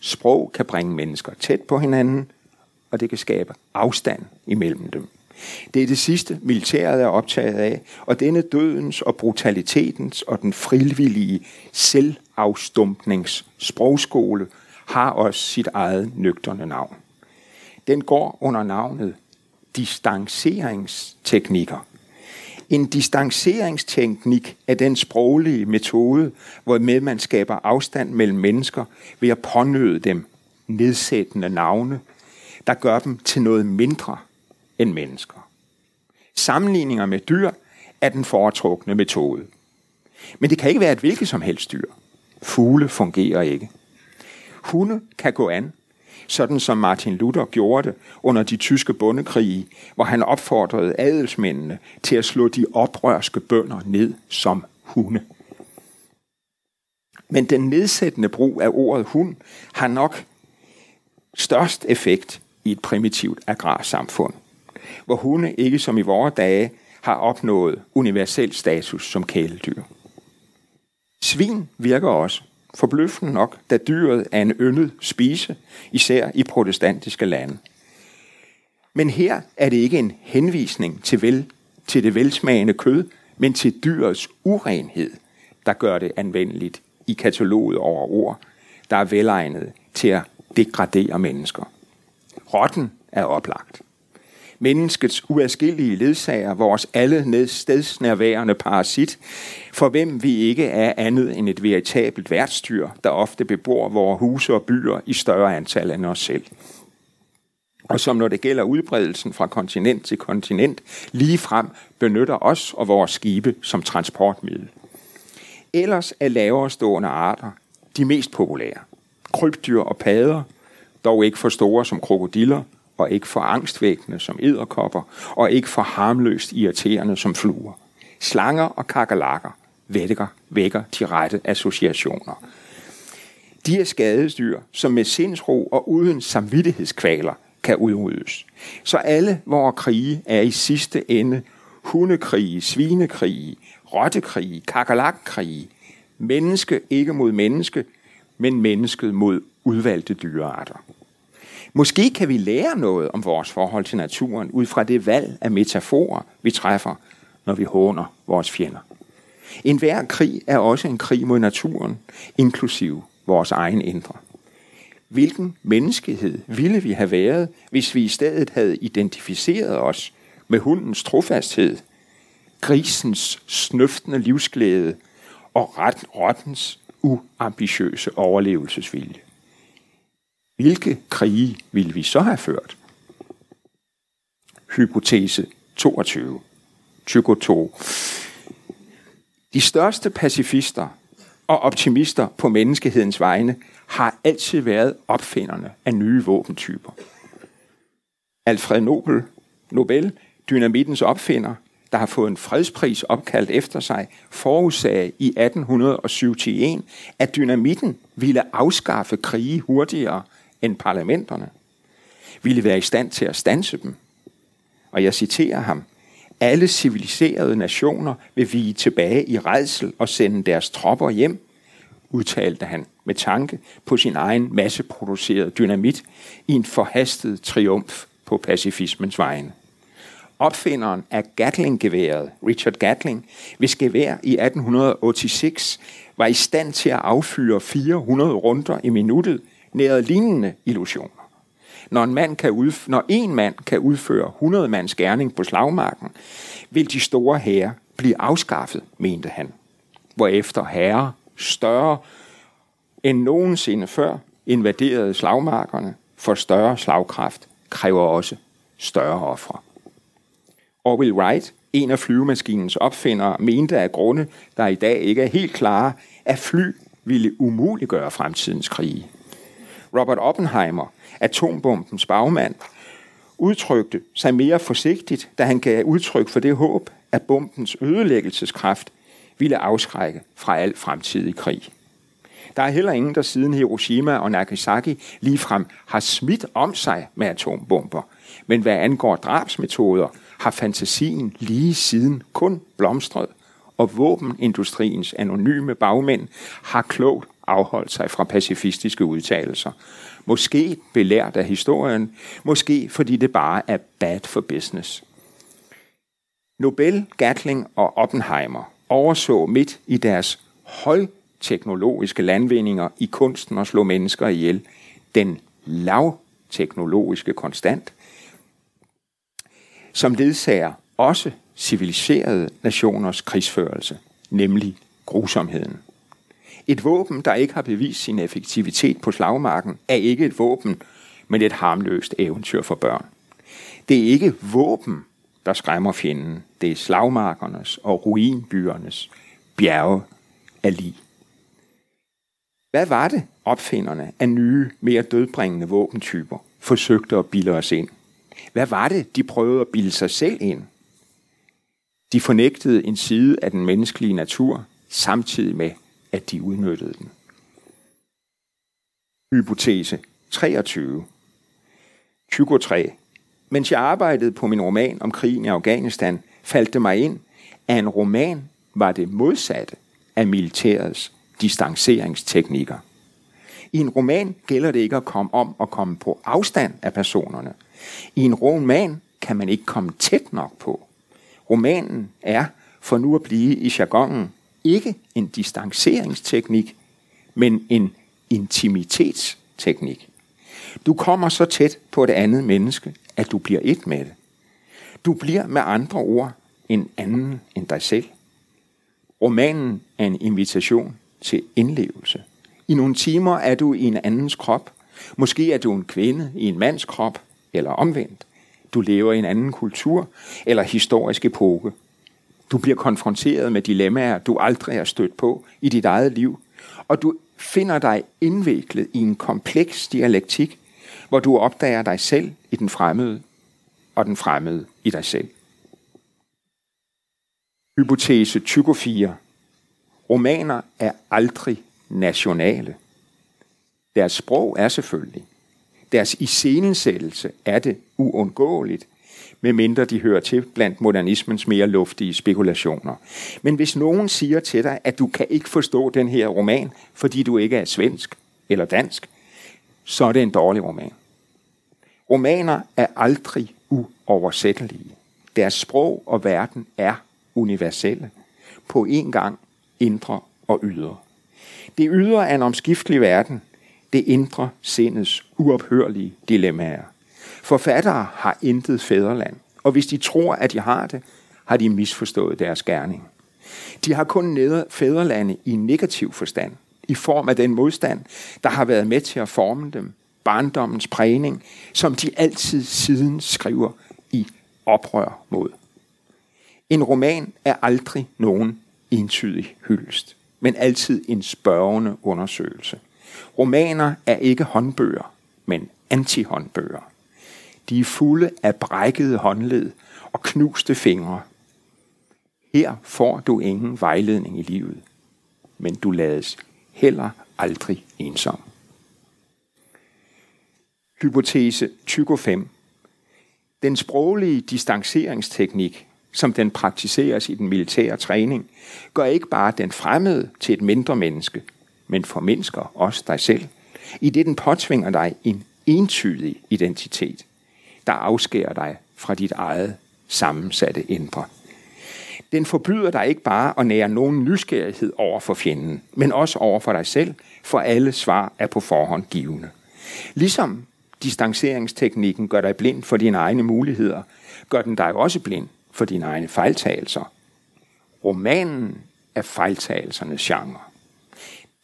Sprog kan bringe mennesker tæt på hinanden, og det kan skabe afstand imellem dem. Det er det sidste, militæret er optaget af, og denne dødens og brutalitetens og den frivillige selvafstumpnings sprogskole har også sit eget nøgterne navn. Den går under navnet distanceringsteknikker. En distanceringsteknik af den sproglige metode, hvormed man skaber afstand mellem mennesker ved at pånøde dem nedsættende navne, der gør dem til noget mindre end mennesker. Sammenligninger med dyr er den foretrukne metode. Men det kan ikke være et hvilket som helst dyr. Fugle fungerer ikke. Hunde kan gå an, sådan som Martin Luther gjorde det under de tyske bondekrige, hvor han opfordrede adelsmændene til at slå de oprørske bønder ned som hunde. Men den nedsættende brug af ordet hund har nok størst effekt i et primitivt agrarsamfund, hvor hunde ikke som i vore dage har opnået universel status som kæledyr. Svin virker også forbløffende nok, da dyret er en yndet spise, især i protestantiske lande. Men her er det ikke en henvisning til, vel, til det velsmagende kød, men til dyrets urenhed, der gør det anvendeligt i kataloget over ord, der er velegnet til at degradere mennesker. Rotten er oplagt. Menneskets uadskillige ledsager, vores alle stedsnærværende parasit, for hvem vi ikke er andet end et veritabelt værtsdyr, der ofte bebor vores huse og byer i større antal end os selv. Og som når det gælder udbredelsen fra kontinent til kontinent, lige frem benytter os og vores skibe som transportmiddel. Ellers er lavere stående arter de mest populære. Krybdyr og padder, dog ikke for store som krokodiller, og ikke for angstvækkende som edderkopper, og ikke for harmløst irriterende som fluer. Slanger og kakalakker vækker, vækker de rette associationer. De er skadesdyr, som med sindsro og uden samvittighedskvaler kan udryddes. Så alle vores krige er i sidste ende hundekrige, svinekrige, rottekrige, kakalakkrige. Menneske ikke mod menneske, men mennesket mod udvalgte dyrearter. Måske kan vi lære noget om vores forhold til naturen ud fra det valg af metaforer, vi træffer, når vi håner vores fjender. En hver krig er også en krig mod naturen, inklusiv vores egen indre. Hvilken menneskehed ville vi have været, hvis vi i stedet havde identificeret os med hundens trofasthed, grisens snøftende livsglæde og rottens uambitiøse overlevelsesvilje? Hvilke krige ville vi så have ført? Hypotese 22. Tycho 2. De største pacifister og optimister på menneskehedens vegne har altid været opfinderne af nye våbentyper. Alfred Nobel, Nobel dynamittens opfinder, der har fået en fredspris opkaldt efter sig, forudsagde i 1871, at dynamitten ville afskaffe krige hurtigere end parlamenterne, ville være i stand til at stanse dem. Og jeg citerer ham, alle civiliserede nationer vil vige tilbage i redsel og sende deres tropper hjem, udtalte han med tanke på sin egen masseproducerede dynamit i en forhastet triumf på pacifismens vegne. Opfinderen af Gatling-geværet, Richard Gatling, hvis gevær i 1886 var i stand til at affyre 400 runder i minuttet, nærede lignende illusioner. Når en, mand kan udf- når en mand kan udføre 100 mands gerning på slagmarken, vil de store herrer blive afskaffet, mente han. Hvorefter herrer større end nogensinde før invaderede slagmarkerne, for større slagkraft kræver også større ofre. Orville Wright, en af flyvemaskinens opfindere, mente af grunde, der i dag ikke er helt klare, at fly ville umuliggøre fremtidens krige. Robert Oppenheimer, atombombens bagmand, udtrykte sig mere forsigtigt, da han gav udtryk for det håb, at bombens ødelæggelseskraft ville afskrække fra al fremtidig krig. Der er heller ingen, der siden Hiroshima og Nagasaki ligefrem har smidt om sig med atombomber. Men hvad angår drabsmetoder, har fantasien lige siden kun blomstret, og våbenindustriens anonyme bagmænd har klogt afholdt sig fra pacifistiske udtalelser. Måske belært af historien, måske fordi det bare er bad for business. Nobel, Gatling og Oppenheimer overså midt i deres højteknologiske landvindinger i kunsten at slå mennesker ihjel den lavteknologiske konstant, som ledsager også civiliserede nationers krigsførelse, nemlig grusomheden. Et våben, der ikke har bevist sin effektivitet på slagmarken, er ikke et våben, men et harmløst eventyr for børn. Det er ikke våben, der skræmmer fjenden. Det er slagmarkernes og ruinbyernes bjerge af lig. Hvad var det, opfinderne af nye, mere dødbringende våbentyper forsøgte at bilde os ind? Hvad var det, de prøvede at bilde sig selv ind? De fornægtede en side af den menneskelige natur, samtidig med, at de udnyttede den. Hypotese 23. Tycho 3. Mens jeg arbejdede på min roman om krigen i Afghanistan, faldt det mig ind, at en roman var det modsatte af militærets distanceringsteknikker. I en roman gælder det ikke at komme om og komme på afstand af personerne. I en roman kan man ikke komme tæt nok på. Romanen er, for nu at blive i jargonen, ikke en distanceringsteknik, men en intimitetsteknik. Du kommer så tæt på et andet menneske, at du bliver et med det. Du bliver med andre ord en anden end dig selv. Romanen er en invitation til indlevelse. I nogle timer er du i en andens krop. Måske er du en kvinde i en mands krop, eller omvendt. Du lever i en anden kultur eller historisk epoke. Du bliver konfronteret med dilemmaer, du aldrig har stødt på i dit eget liv, og du finder dig indviklet i en kompleks dialektik, hvor du opdager dig selv i den fremmede, og den fremmede i dig selv. Hypotese 24. Romaner er aldrig nationale. Deres sprog er selvfølgelig. Deres iscenesættelse er det uundgåeligt, medmindre de hører til blandt modernismens mere luftige spekulationer. Men hvis nogen siger til dig, at du kan ikke forstå den her roman, fordi du ikke er svensk eller dansk, så er det en dårlig roman. Romaner er aldrig uoversættelige. Deres sprog og verden er universelle. På en gang indre og ydre. Det ydre er en omskiftelig verden. Det indre sindets uophørlige dilemmaer. Forfattere har intet fædreland, og hvis de tror, at de har det, har de misforstået deres gerning. De har kun neder fædrelande i negativ forstand, i form af den modstand, der har været med til at forme dem, barndommens prægning, som de altid siden skriver i oprør mod. En roman er aldrig nogen entydig hyldest, men altid en spørgende undersøgelse. Romaner er ikke håndbøger, men antihåndbøger. De er fulde af brækkede håndled og knuste fingre. Her får du ingen vejledning i livet, men du lades heller aldrig ensom. Hypotese 25. Den sproglige distanceringsteknik, som den praktiseres i den militære træning, gør ikke bare den fremmede til et mindre menneske, men formindsker også dig selv, i det den påtvinger dig en entydig identitet, der afskærer dig fra dit eget sammensatte indre. Den forbyder dig ikke bare at nære nogen nysgerrighed over for fjenden, men også over for dig selv, for alle svar er på forhånd givende. Ligesom distanceringsteknikken gør dig blind for dine egne muligheder, gør den dig også blind for dine egne fejltagelser. Romanen er fejltagelsernes genre.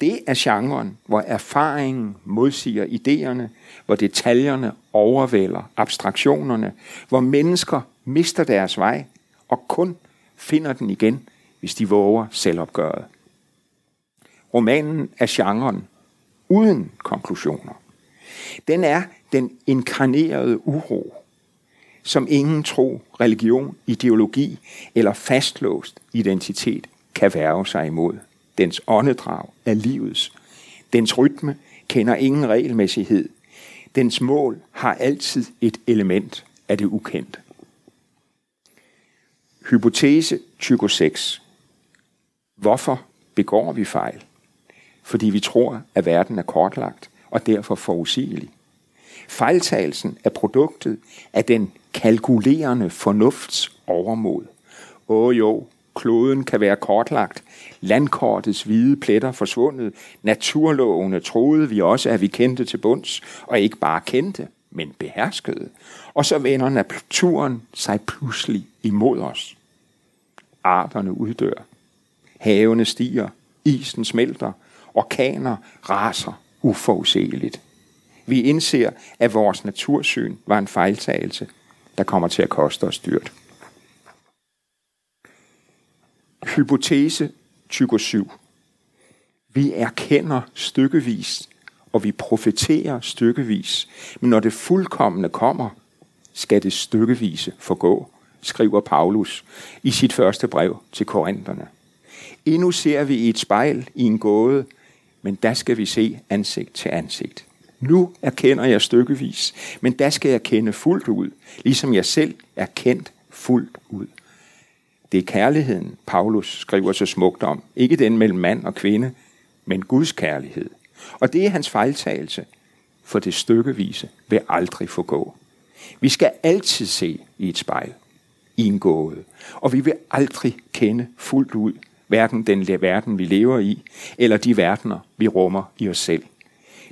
Det er genren, hvor erfaringen modsiger idéerne, hvor detaljerne overvælder abstraktionerne, hvor mennesker mister deres vej og kun finder den igen, hvis de våger selvopgøret. Romanen er genren uden konklusioner. Den er den inkarnerede uro, som ingen tro, religion, ideologi eller fastlåst identitet kan værve sig imod. Dens åndedrag er livets. Dens rytme kender ingen regelmæssighed. Dens mål har altid et element af det ukendte. Hypotese 26. Hvorfor begår vi fejl? Fordi vi tror, at verden er kortlagt og derfor forudsigelig. Fejltagelsen er produktet af den kalkulerende fornufts overmod. Åh jo, kloden kan være kortlagt, landkortets hvide pletter forsvundet, naturlovene troede vi også, at vi kendte til bunds, og ikke bare kendte, men beherskede. Og så vender naturen sig pludselig imod os. Arterne uddør. Havene stiger, isen smelter, orkaner raser uforudsigeligt. Vi indser, at vores natursyn var en fejltagelse, der kommer til at koste os dyrt. Hypotese Tycho 7. Vi erkender stykkevis, og vi profeterer stykkevis, men når det fuldkommende kommer, skal det stykkevise forgå, skriver Paulus i sit første brev til korinterne. Endnu ser vi i et spejl i en gåde, men der skal vi se ansigt til ansigt. Nu erkender jeg stykkevis, men der skal jeg kende fuldt ud, ligesom jeg selv er kendt fuldt ud. Det er kærligheden, Paulus skriver så smukt om. Ikke den mellem mand og kvinde, men Guds kærlighed. Og det er hans fejltagelse, for det stykkevise vil aldrig forgå. Vi skal altid se i et spejl, i en gåde, og vi vil aldrig kende fuldt ud, hverken den verden, vi lever i, eller de verdener, vi rummer i os selv.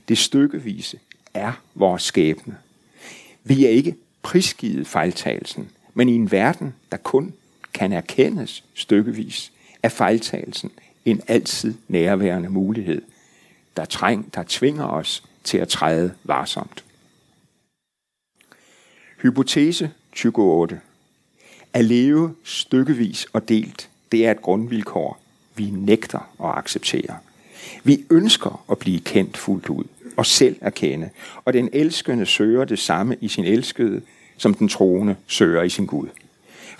Det stykkevise er vores skæbne. Vi er ikke prisgivet fejltagelsen, men i en verden, der kun kan erkendes stykkevis, er fejltagelsen en altid nærværende mulighed, der, træng, der tvinger os til at træde varsomt. Hypotese 28. At leve stykkevis og delt, det er et grundvilkår, vi nægter at acceptere. Vi ønsker at blive kendt fuldt ud og selv erkende, og den elskende søger det samme i sin elskede, som den troende søger i sin Gud.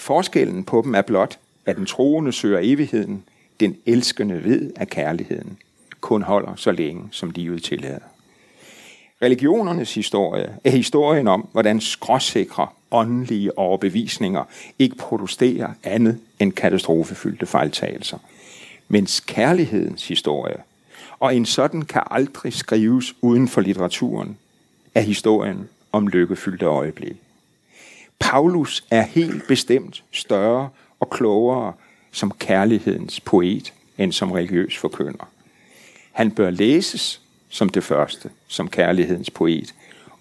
Forskellen på dem er blot, at den troende søger evigheden, den elskende ved, at kærligheden kun holder så længe, som livet tillader. Religionernes historie er historien om, hvordan skråsikre åndelige overbevisninger ikke producerer andet end katastrofefyldte fejltagelser. Mens kærlighedens historie, og en sådan kan aldrig skrives uden for litteraturen, er historien om lykkefyldte øjeblikke. Paulus er helt bestemt større og klogere som kærlighedens poet end som religiøs forkynder. Han bør læses som det første, som kærlighedens poet,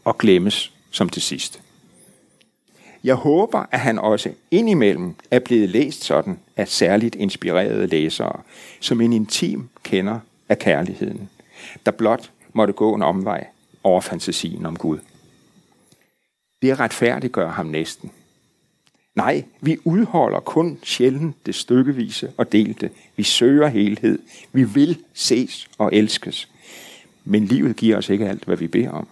og glemmes som det sidste. Jeg håber, at han også indimellem er blevet læst sådan af særligt inspirerede læsere, som en intim kender af kærligheden, der blot måtte gå en omvej over fantasien om Gud. Det retfærdiggør ham næsten. Nej, vi udholder kun sjældent det stykkevise og delte. Vi søger helhed. Vi vil ses og elskes. Men livet giver os ikke alt, hvad vi beder om.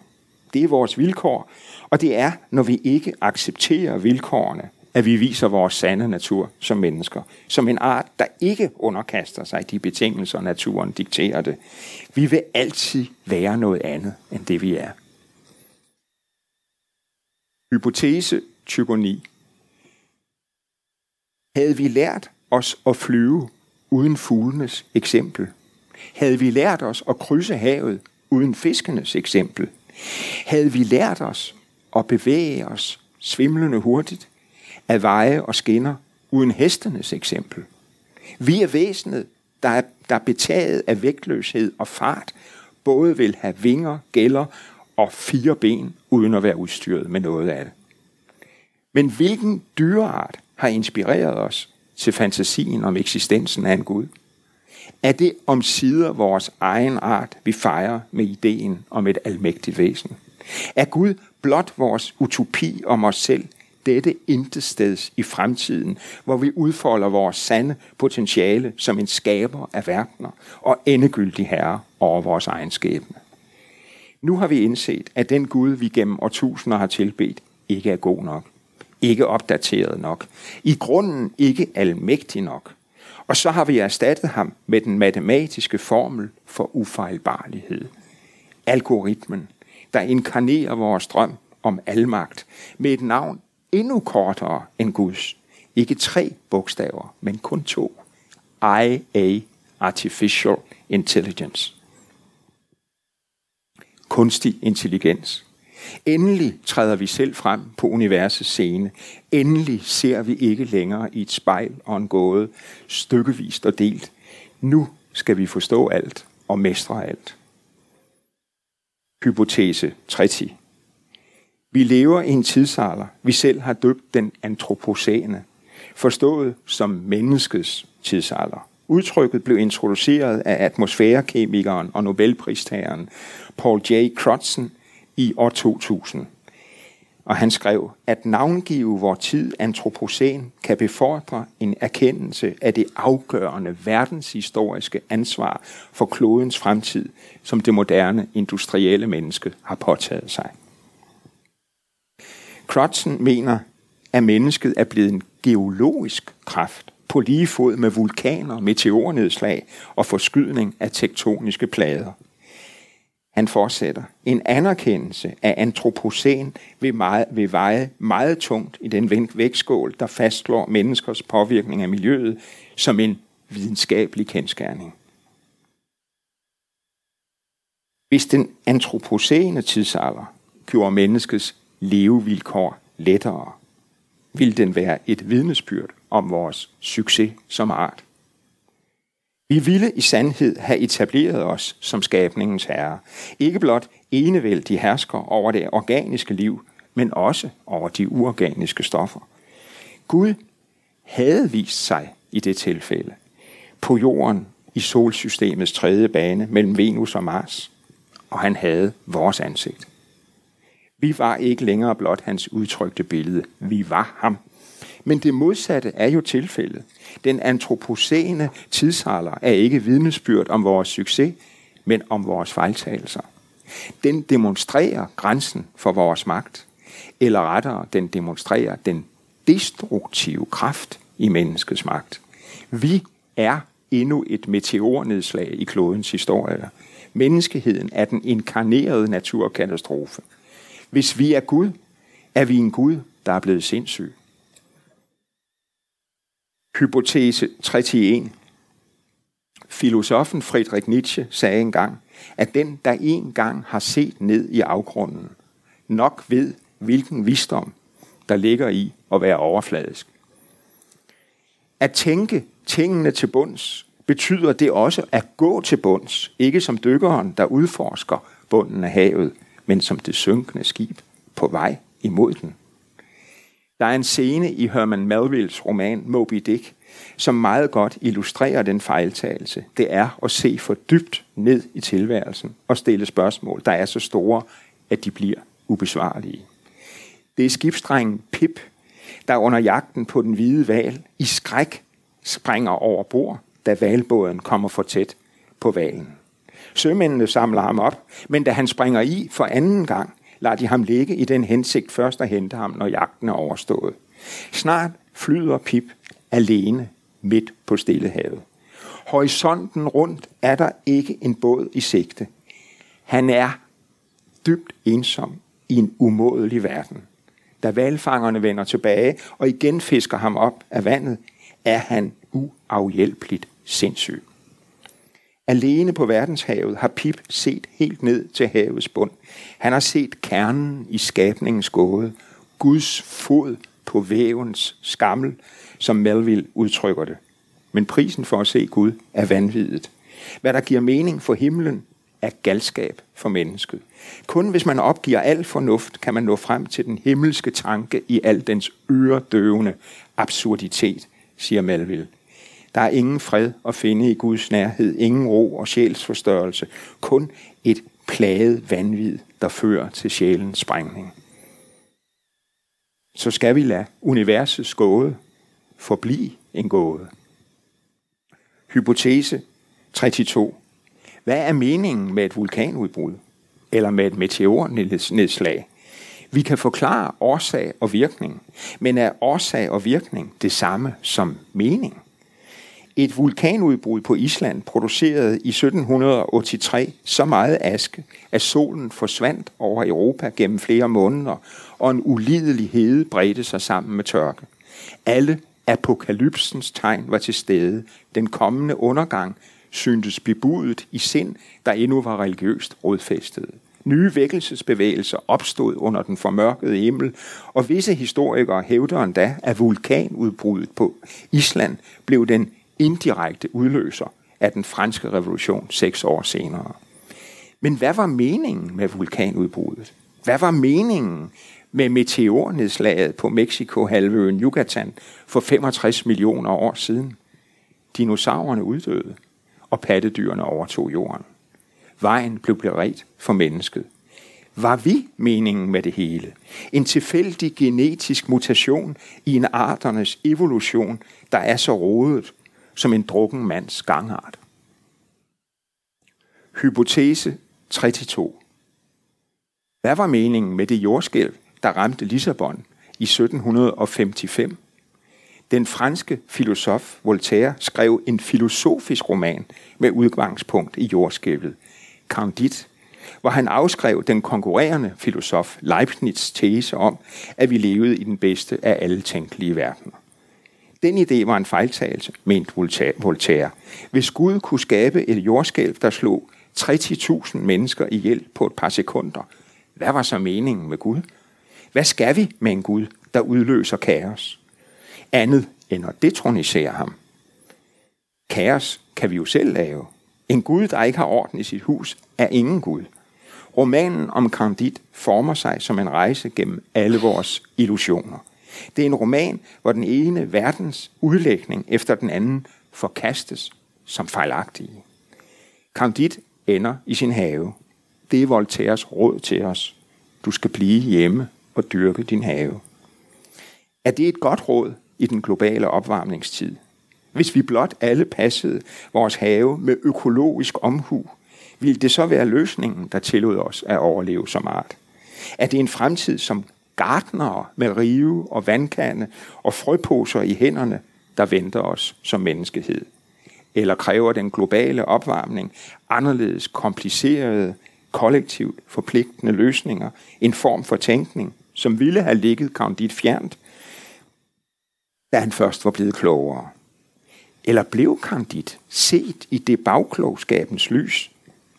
Det er vores vilkår, og det er, når vi ikke accepterer vilkårene, at vi viser vores sande natur som mennesker. Som en art, der ikke underkaster sig de betingelser, naturen dikterer det. Vi vil altid være noget andet, end det vi er. Hypotese 29. Havde vi lært os at flyve uden fuglenes eksempel? Havde vi lært os at krydse havet uden fiskenes eksempel? Havde vi lært os at bevæge os svimlende hurtigt af veje og skinner uden hestenes eksempel? Vi er væsenet, der er, der er betaget af vægtløshed og fart, både vil have vinger, gælder og fire ben, uden at være udstyret med noget af det. Men hvilken dyreart har inspireret os til fantasien om eksistensen af en Gud? Er det om sider vores egen art, vi fejrer med ideen om et almægtigt væsen? Er Gud blot vores utopi om os selv, dette intesteds i fremtiden, hvor vi udfolder vores sande potentiale som en skaber af verdener og endegyldig herre over vores egen skæbne? Nu har vi indset, at den Gud, vi gennem årtusinder har tilbedt, ikke er god nok. Ikke opdateret nok. I grunden ikke almægtig nok. Og så har vi erstattet ham med den matematiske formel for ufejlbarlighed. Algoritmen, der inkarnerer vores drøm om almagt med et navn endnu kortere end Guds. Ikke tre bogstaver, men kun to. IA, Artificial Intelligence. Kunstig intelligens. Endelig træder vi selv frem på universets scene. Endelig ser vi ikke længere i et spejl og en gåde, stykkevist og delt. Nu skal vi forstå alt og mestre alt. Hypotese 30. Vi lever i en tidsalder, vi selv har døbt den antropocene, forstået som menneskets tidsalder. Udtrykket blev introduceret af atmosfærekemikeren og Nobelpristageren Paul J. Crutzen i år 2000. Og han skrev, at navngive vor tid antropocen kan befordre en erkendelse af det afgørende verdenshistoriske ansvar for klodens fremtid, som det moderne industrielle menneske har påtaget sig. Crutzen mener, at mennesket er blevet en geologisk kraft på lige fod med vulkaner, meteornedslag og forskydning af tektoniske plader – han fortsætter. En anerkendelse af antropocen vil, meget, vil veje meget tungt i den vægtskål, der fastslår menneskers påvirkning af miljøet som en videnskabelig kendskærning. Hvis den antropocene tidsalder gjorde menneskets levevilkår lettere, vil den være et vidnesbyrd om vores succes som art. Vi ville i sandhed have etableret os som skabningens herre. Ikke blot enevældig hersker over det organiske liv, men også over de uorganiske stoffer. Gud havde vist sig i det tilfælde på jorden i solsystemets tredje bane mellem Venus og Mars, og han havde vores ansigt. Vi var ikke længere blot hans udtrykte billede. Vi var ham. Men det modsatte er jo tilfældet. Den antropocene tidsalder er ikke vidnesbyrd om vores succes, men om vores fejltagelser. Den demonstrerer grænsen for vores magt, eller rettere, den demonstrerer den destruktive kraft i menneskets magt. Vi er endnu et meteornedslag i klodens historie. Menneskeheden er den inkarnerede naturkatastrofe. Hvis vi er Gud, er vi en Gud, der er blevet sindssyg. Hypotese 31. Filosofen Friedrich Nietzsche sagde engang, at den, der engang har set ned i afgrunden, nok ved, hvilken visdom, der ligger i at være overfladisk. At tænke tingene til bunds, betyder det også at gå til bunds, ikke som dykkeren, der udforsker bunden af havet, men som det synkende skib på vej imod den. Der er en scene i Herman Melvilles roman Moby Dick, som meget godt illustrerer den fejltagelse. Det er at se for dybt ned i tilværelsen og stille spørgsmål, der er så store, at de bliver ubesvarlige. Det er skibsdrengen Pip, der under jagten på den hvide val i skræk springer over bord, da valbåden kommer for tæt på valen. Sømændene samler ham op, men da han springer i for anden gang, lader de ham ligge i den hensigt først at hente ham, når jagten er overstået. Snart flyder Pip alene midt på Stillehavet. Horisonten rundt er der ikke en båd i sigte. Han er dybt ensom i en umådelig verden. Da valfangerne vender tilbage og igen fisker ham op af vandet, er han uafhjælpeligt sindssyg. Alene på verdenshavet har Pip set helt ned til havets bund. Han har set kernen i skabningens gåde, Guds fod på vævens skammel, som Melville udtrykker det. Men prisen for at se Gud er vanvittigt. Hvad der giver mening for himlen, er galskab for mennesket. Kun hvis man opgiver al fornuft, kan man nå frem til den himmelske tanke i al dens øredøvende absurditet, siger Melville. Der er ingen fred at finde i Guds nærhed, ingen ro og sjælsforstørrelse, kun et plaget vanvid, der fører til sjælens sprængning. Så skal vi lade universets gåde forblive en gåde. Hypotese 32. Hvad er meningen med et vulkanudbrud? Eller med et meteornedslag? Vi kan forklare årsag og virkning, men er årsag og virkning det samme som mening? Et vulkanudbrud på Island producerede i 1783 så meget aske, at solen forsvandt over Europa gennem flere måneder, og en ulidelig hede bredte sig sammen med tørke. Alle apokalypsens tegn var til stede. Den kommende undergang syntes bebudet i sind, der endnu var religiøst rodfæstet. Nye vækkelsesbevægelser opstod under den formørkede himmel, og visse historikere hævder endda, at vulkanudbruddet på Island blev den indirekte udløser af den franske revolution seks år senere. Men hvad var meningen med vulkanudbruddet? Hvad var meningen med meteornedslaget på Mexico-halvøen Yucatan for 65 millioner år siden? Dinosaurerne uddøde, og pattedyrene overtog jorden. Vejen blev beredt for mennesket. Var vi meningen med det hele? En tilfældig genetisk mutation i en arternes evolution, der er så rodet som en drukken mands gangart. Hypotese 32. Hvad var meningen med det jordskælv, der ramte Lissabon i 1755? Den franske filosof Voltaire skrev en filosofisk roman med udgangspunkt i jordskælvet, Candide, hvor han afskrev den konkurrerende filosof Leibniz' tese om, at vi levede i den bedste af alle tænkelige verdener. Den idé var en fejltagelse, mente Voltaire. Hvis Gud kunne skabe et jordskælv, der slog 30.000 mennesker ihjel på et par sekunder, hvad var så meningen med Gud? Hvad skal vi med en Gud, der udløser kaos? Andet end at detronisere ham. Kaos kan vi jo selv lave. En Gud, der ikke har orden i sit hus, er ingen Gud. Romanen om Candide former sig som en rejse gennem alle vores illusioner. Det er en roman, hvor den ene verdens udlægning efter den anden forkastes som fejlagtige. Candide ender i sin have. Det er Voltaires råd til os. Du skal blive hjemme og dyrke din have. Er det et godt råd i den globale opvarmningstid? Hvis vi blot alle passede vores have med økologisk omhu, ville det så være løsningen, der tillod os at overleve som art? Er det en fremtid, som gartnere med rive og vandkande og frøposer i hænderne, der venter os som menneskehed? Eller kræver den globale opvarmning anderledes komplicerede, kollektivt forpligtende løsninger, en form for tænkning, som ville have ligget Candide fjernt, da han først var blevet klogere? Eller blev Candide set i det bagklogskabens lys,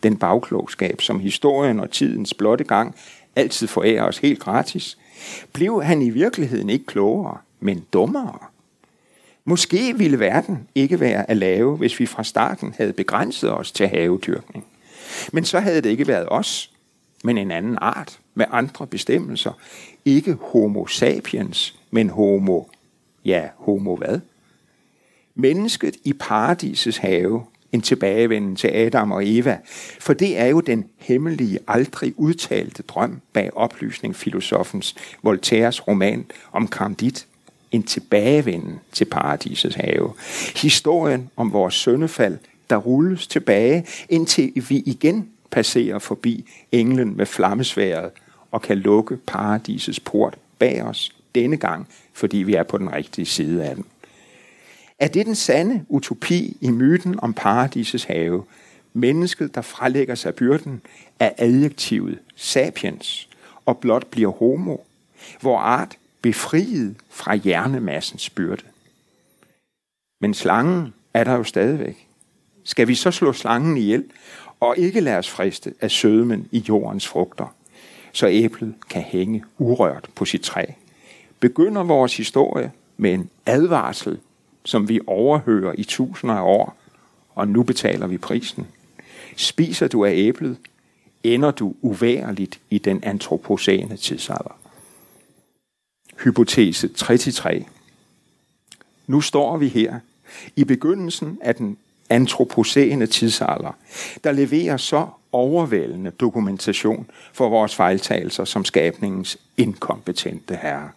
den bagklogskab, som historien og tidens blotte gang altid forærer os helt gratis, blev han i virkeligheden ikke klogere, men dummere. Måske ville verden ikke være at lave, hvis vi fra starten havde begrænset os til havedyrkning. Men så havde det ikke været os, men en anden art med andre bestemmelser. Ikke homo sapiens, men homo, ja, homo hvad? Mennesket i paradisets have en tilbagevenden til Adam og Eva, for det er jo den hemmelige, aldrig udtalte drøm bag oplysningsfilosofens Voltaires roman om Candide, en tilbagevenden til paradisets have. Historien om vores søndefald, der rulles tilbage, indtil vi igen passerer forbi englen med flammesværet og kan lukke paradisets port bag os denne gang, fordi vi er på den rigtige side af den. Er det den sande utopi i myten om paradisets have? Mennesket, der frelægger sig byrden af adjektivet sapiens og blot bliver homo, hvor art befriet fra hjernemassens byrde. Men slangen er der jo stadigvæk. Skal vi så slå slangen ihjel og ikke lade os friste af sødmen i jordens frugter, så æblet kan hænge urørt på sit træ? Begynder vores historie med en advarsel, som vi overhører i tusinder af år, og nu betaler vi prisen. Spiser du af æblet, ender du uværligt i den antropocene tidsalder. Hypotese 33. Nu står vi her i begyndelsen af den antropocene tidsalder, der leverer så overvældende dokumentation for vores fejltagelser som skabningens inkompetente herre.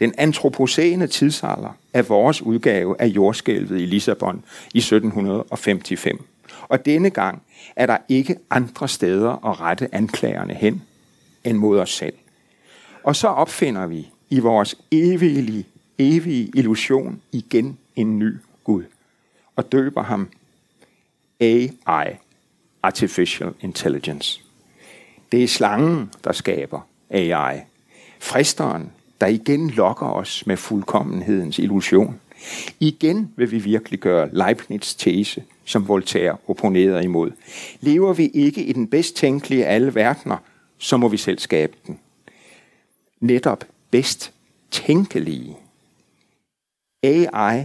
Den antropocene tidsalder er vores udgave af jordskælvet i Lissabon i 1755. Og denne gang er der ikke andre steder at rette anklagerne hen end mod os selv. Og så opfinder vi i vores evige, evige illusion igen en ny Gud og døber ham AI, Artificial Intelligence. Det er slangen, der skaber AI. Fristeren, der igen lokker os med fuldkommenhedens illusion. Igen vil vi virkelig gøre Leibniz' tese, som Voltaire opponerede imod. Lever vi ikke i den bedst tænkelige af alle verdener, så må vi selv skabe den. Netop bedst tænkelige. AI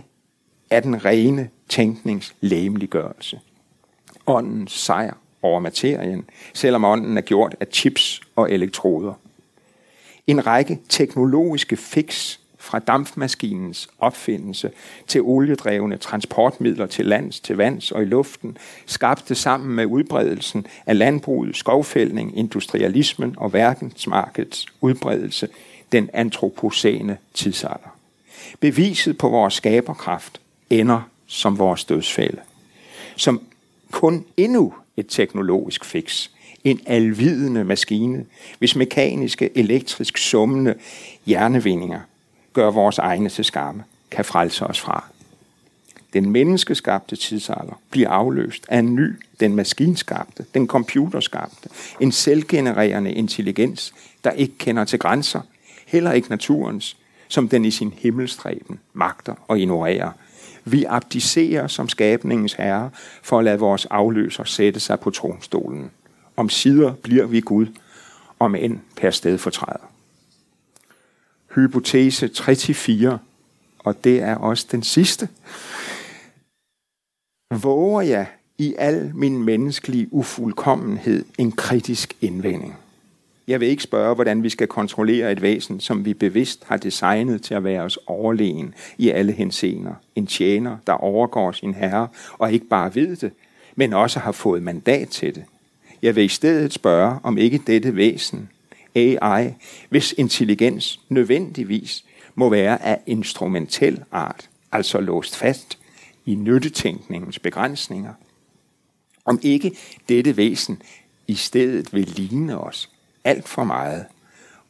er den rene tænknings læmeliggørelse. Åndens sejr over materien, selvom ånden er gjort af chips og elektroder. En række teknologiske fix fra dampmaskinens opfindelse til oliedrevne transportmidler til lands, til vands og i luften, skabte sammen med udbredelsen af landbruget, skovfældning, industrialismen og verdensmarkedets udbredelse den antropocene tidsalder. Beviset på vores skaberkraft ender som vores dødsfælde. Som kun endnu et teknologisk fix. En alvidende maskine, hvis mekaniske, elektrisk summende hjernevindinger gør vores egne til skamme, kan frelse os fra. Den menneskeskabte tidsalder bliver afløst af en ny, den maskinskabte, den computerskabte, en selvgenererende intelligens, der ikke kender til grænser, heller ikke naturens, som den i sin himmelstræben magter og ignorerer. Vi abdicerer som skabningens herre for at lade vores afløser sætte sig på tronstolen. Om sider bliver vi Gud, om end per sted fortræder. Hypotese 34, og det er også den sidste. Våger jeg i al min menneskelige ufuldkommenhed en kritisk indvending? Jeg vil ikke spørge, hvordan vi skal kontrollere et væsen, som vi bevidst har designet til at være os overlegen i alle henseender. En tjener, der overgår sin herre, og ikke bare ved det, men også har fået mandat til det. Jeg vil i stedet spørge, om ikke dette væsen, AI, hvis intelligens nødvendigvis må være af instrumentel art, altså låst fast i nyttetænkningens begrænsninger, om ikke dette væsen i stedet vil ligne os alt for meget,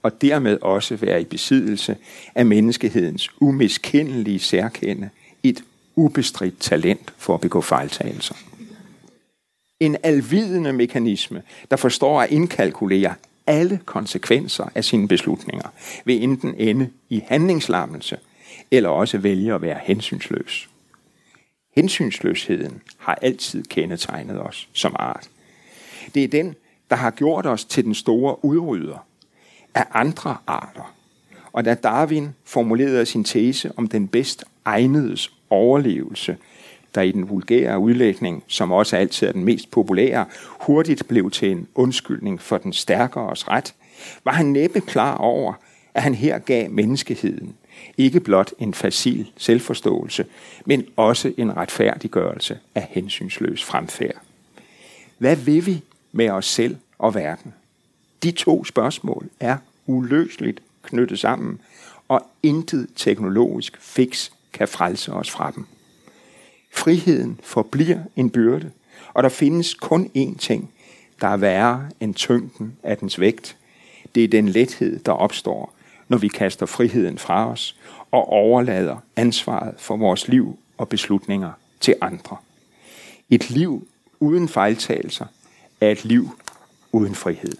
og dermed også være i besiddelse af menneskehedens umiskendelige særkende, et ubestridt talent for at begå fejltagelser. En alvidende mekanisme, der forstår at indkalkulere alle konsekvenser af sine beslutninger, vil enten ende i handlingslammelse, eller også vælge at være hensynsløs. Hensynsløsheden har altid kendetegnet os som art. Det er den, der har gjort os til den store udrydder af andre arter. Og da Darwin formulerede sin tese om den bedst egnedes overlevelse, der i den vulgære udlægning, som også altid er den mest populære, hurtigt blev til en undskyldning for den stærkeres ret, var han næppe klar over, at han her gav menneskeheden ikke blot en facil selvforståelse, men også en retfærdiggørelse af hensynsløs fremfærd. Hvad vil vi med os selv og verden? De to spørgsmål er uløseligt knyttet sammen, og intet teknologisk fix kan frelse os fra dem. Friheden forbliver en byrde, og der findes kun én ting, der er værre end tyngden af dens vægt. Det er den lethed, der opstår, når vi kaster friheden fra os og overlader ansvaret for vores liv og beslutninger til andre. Et liv uden fejltagelser er et liv uden frihed.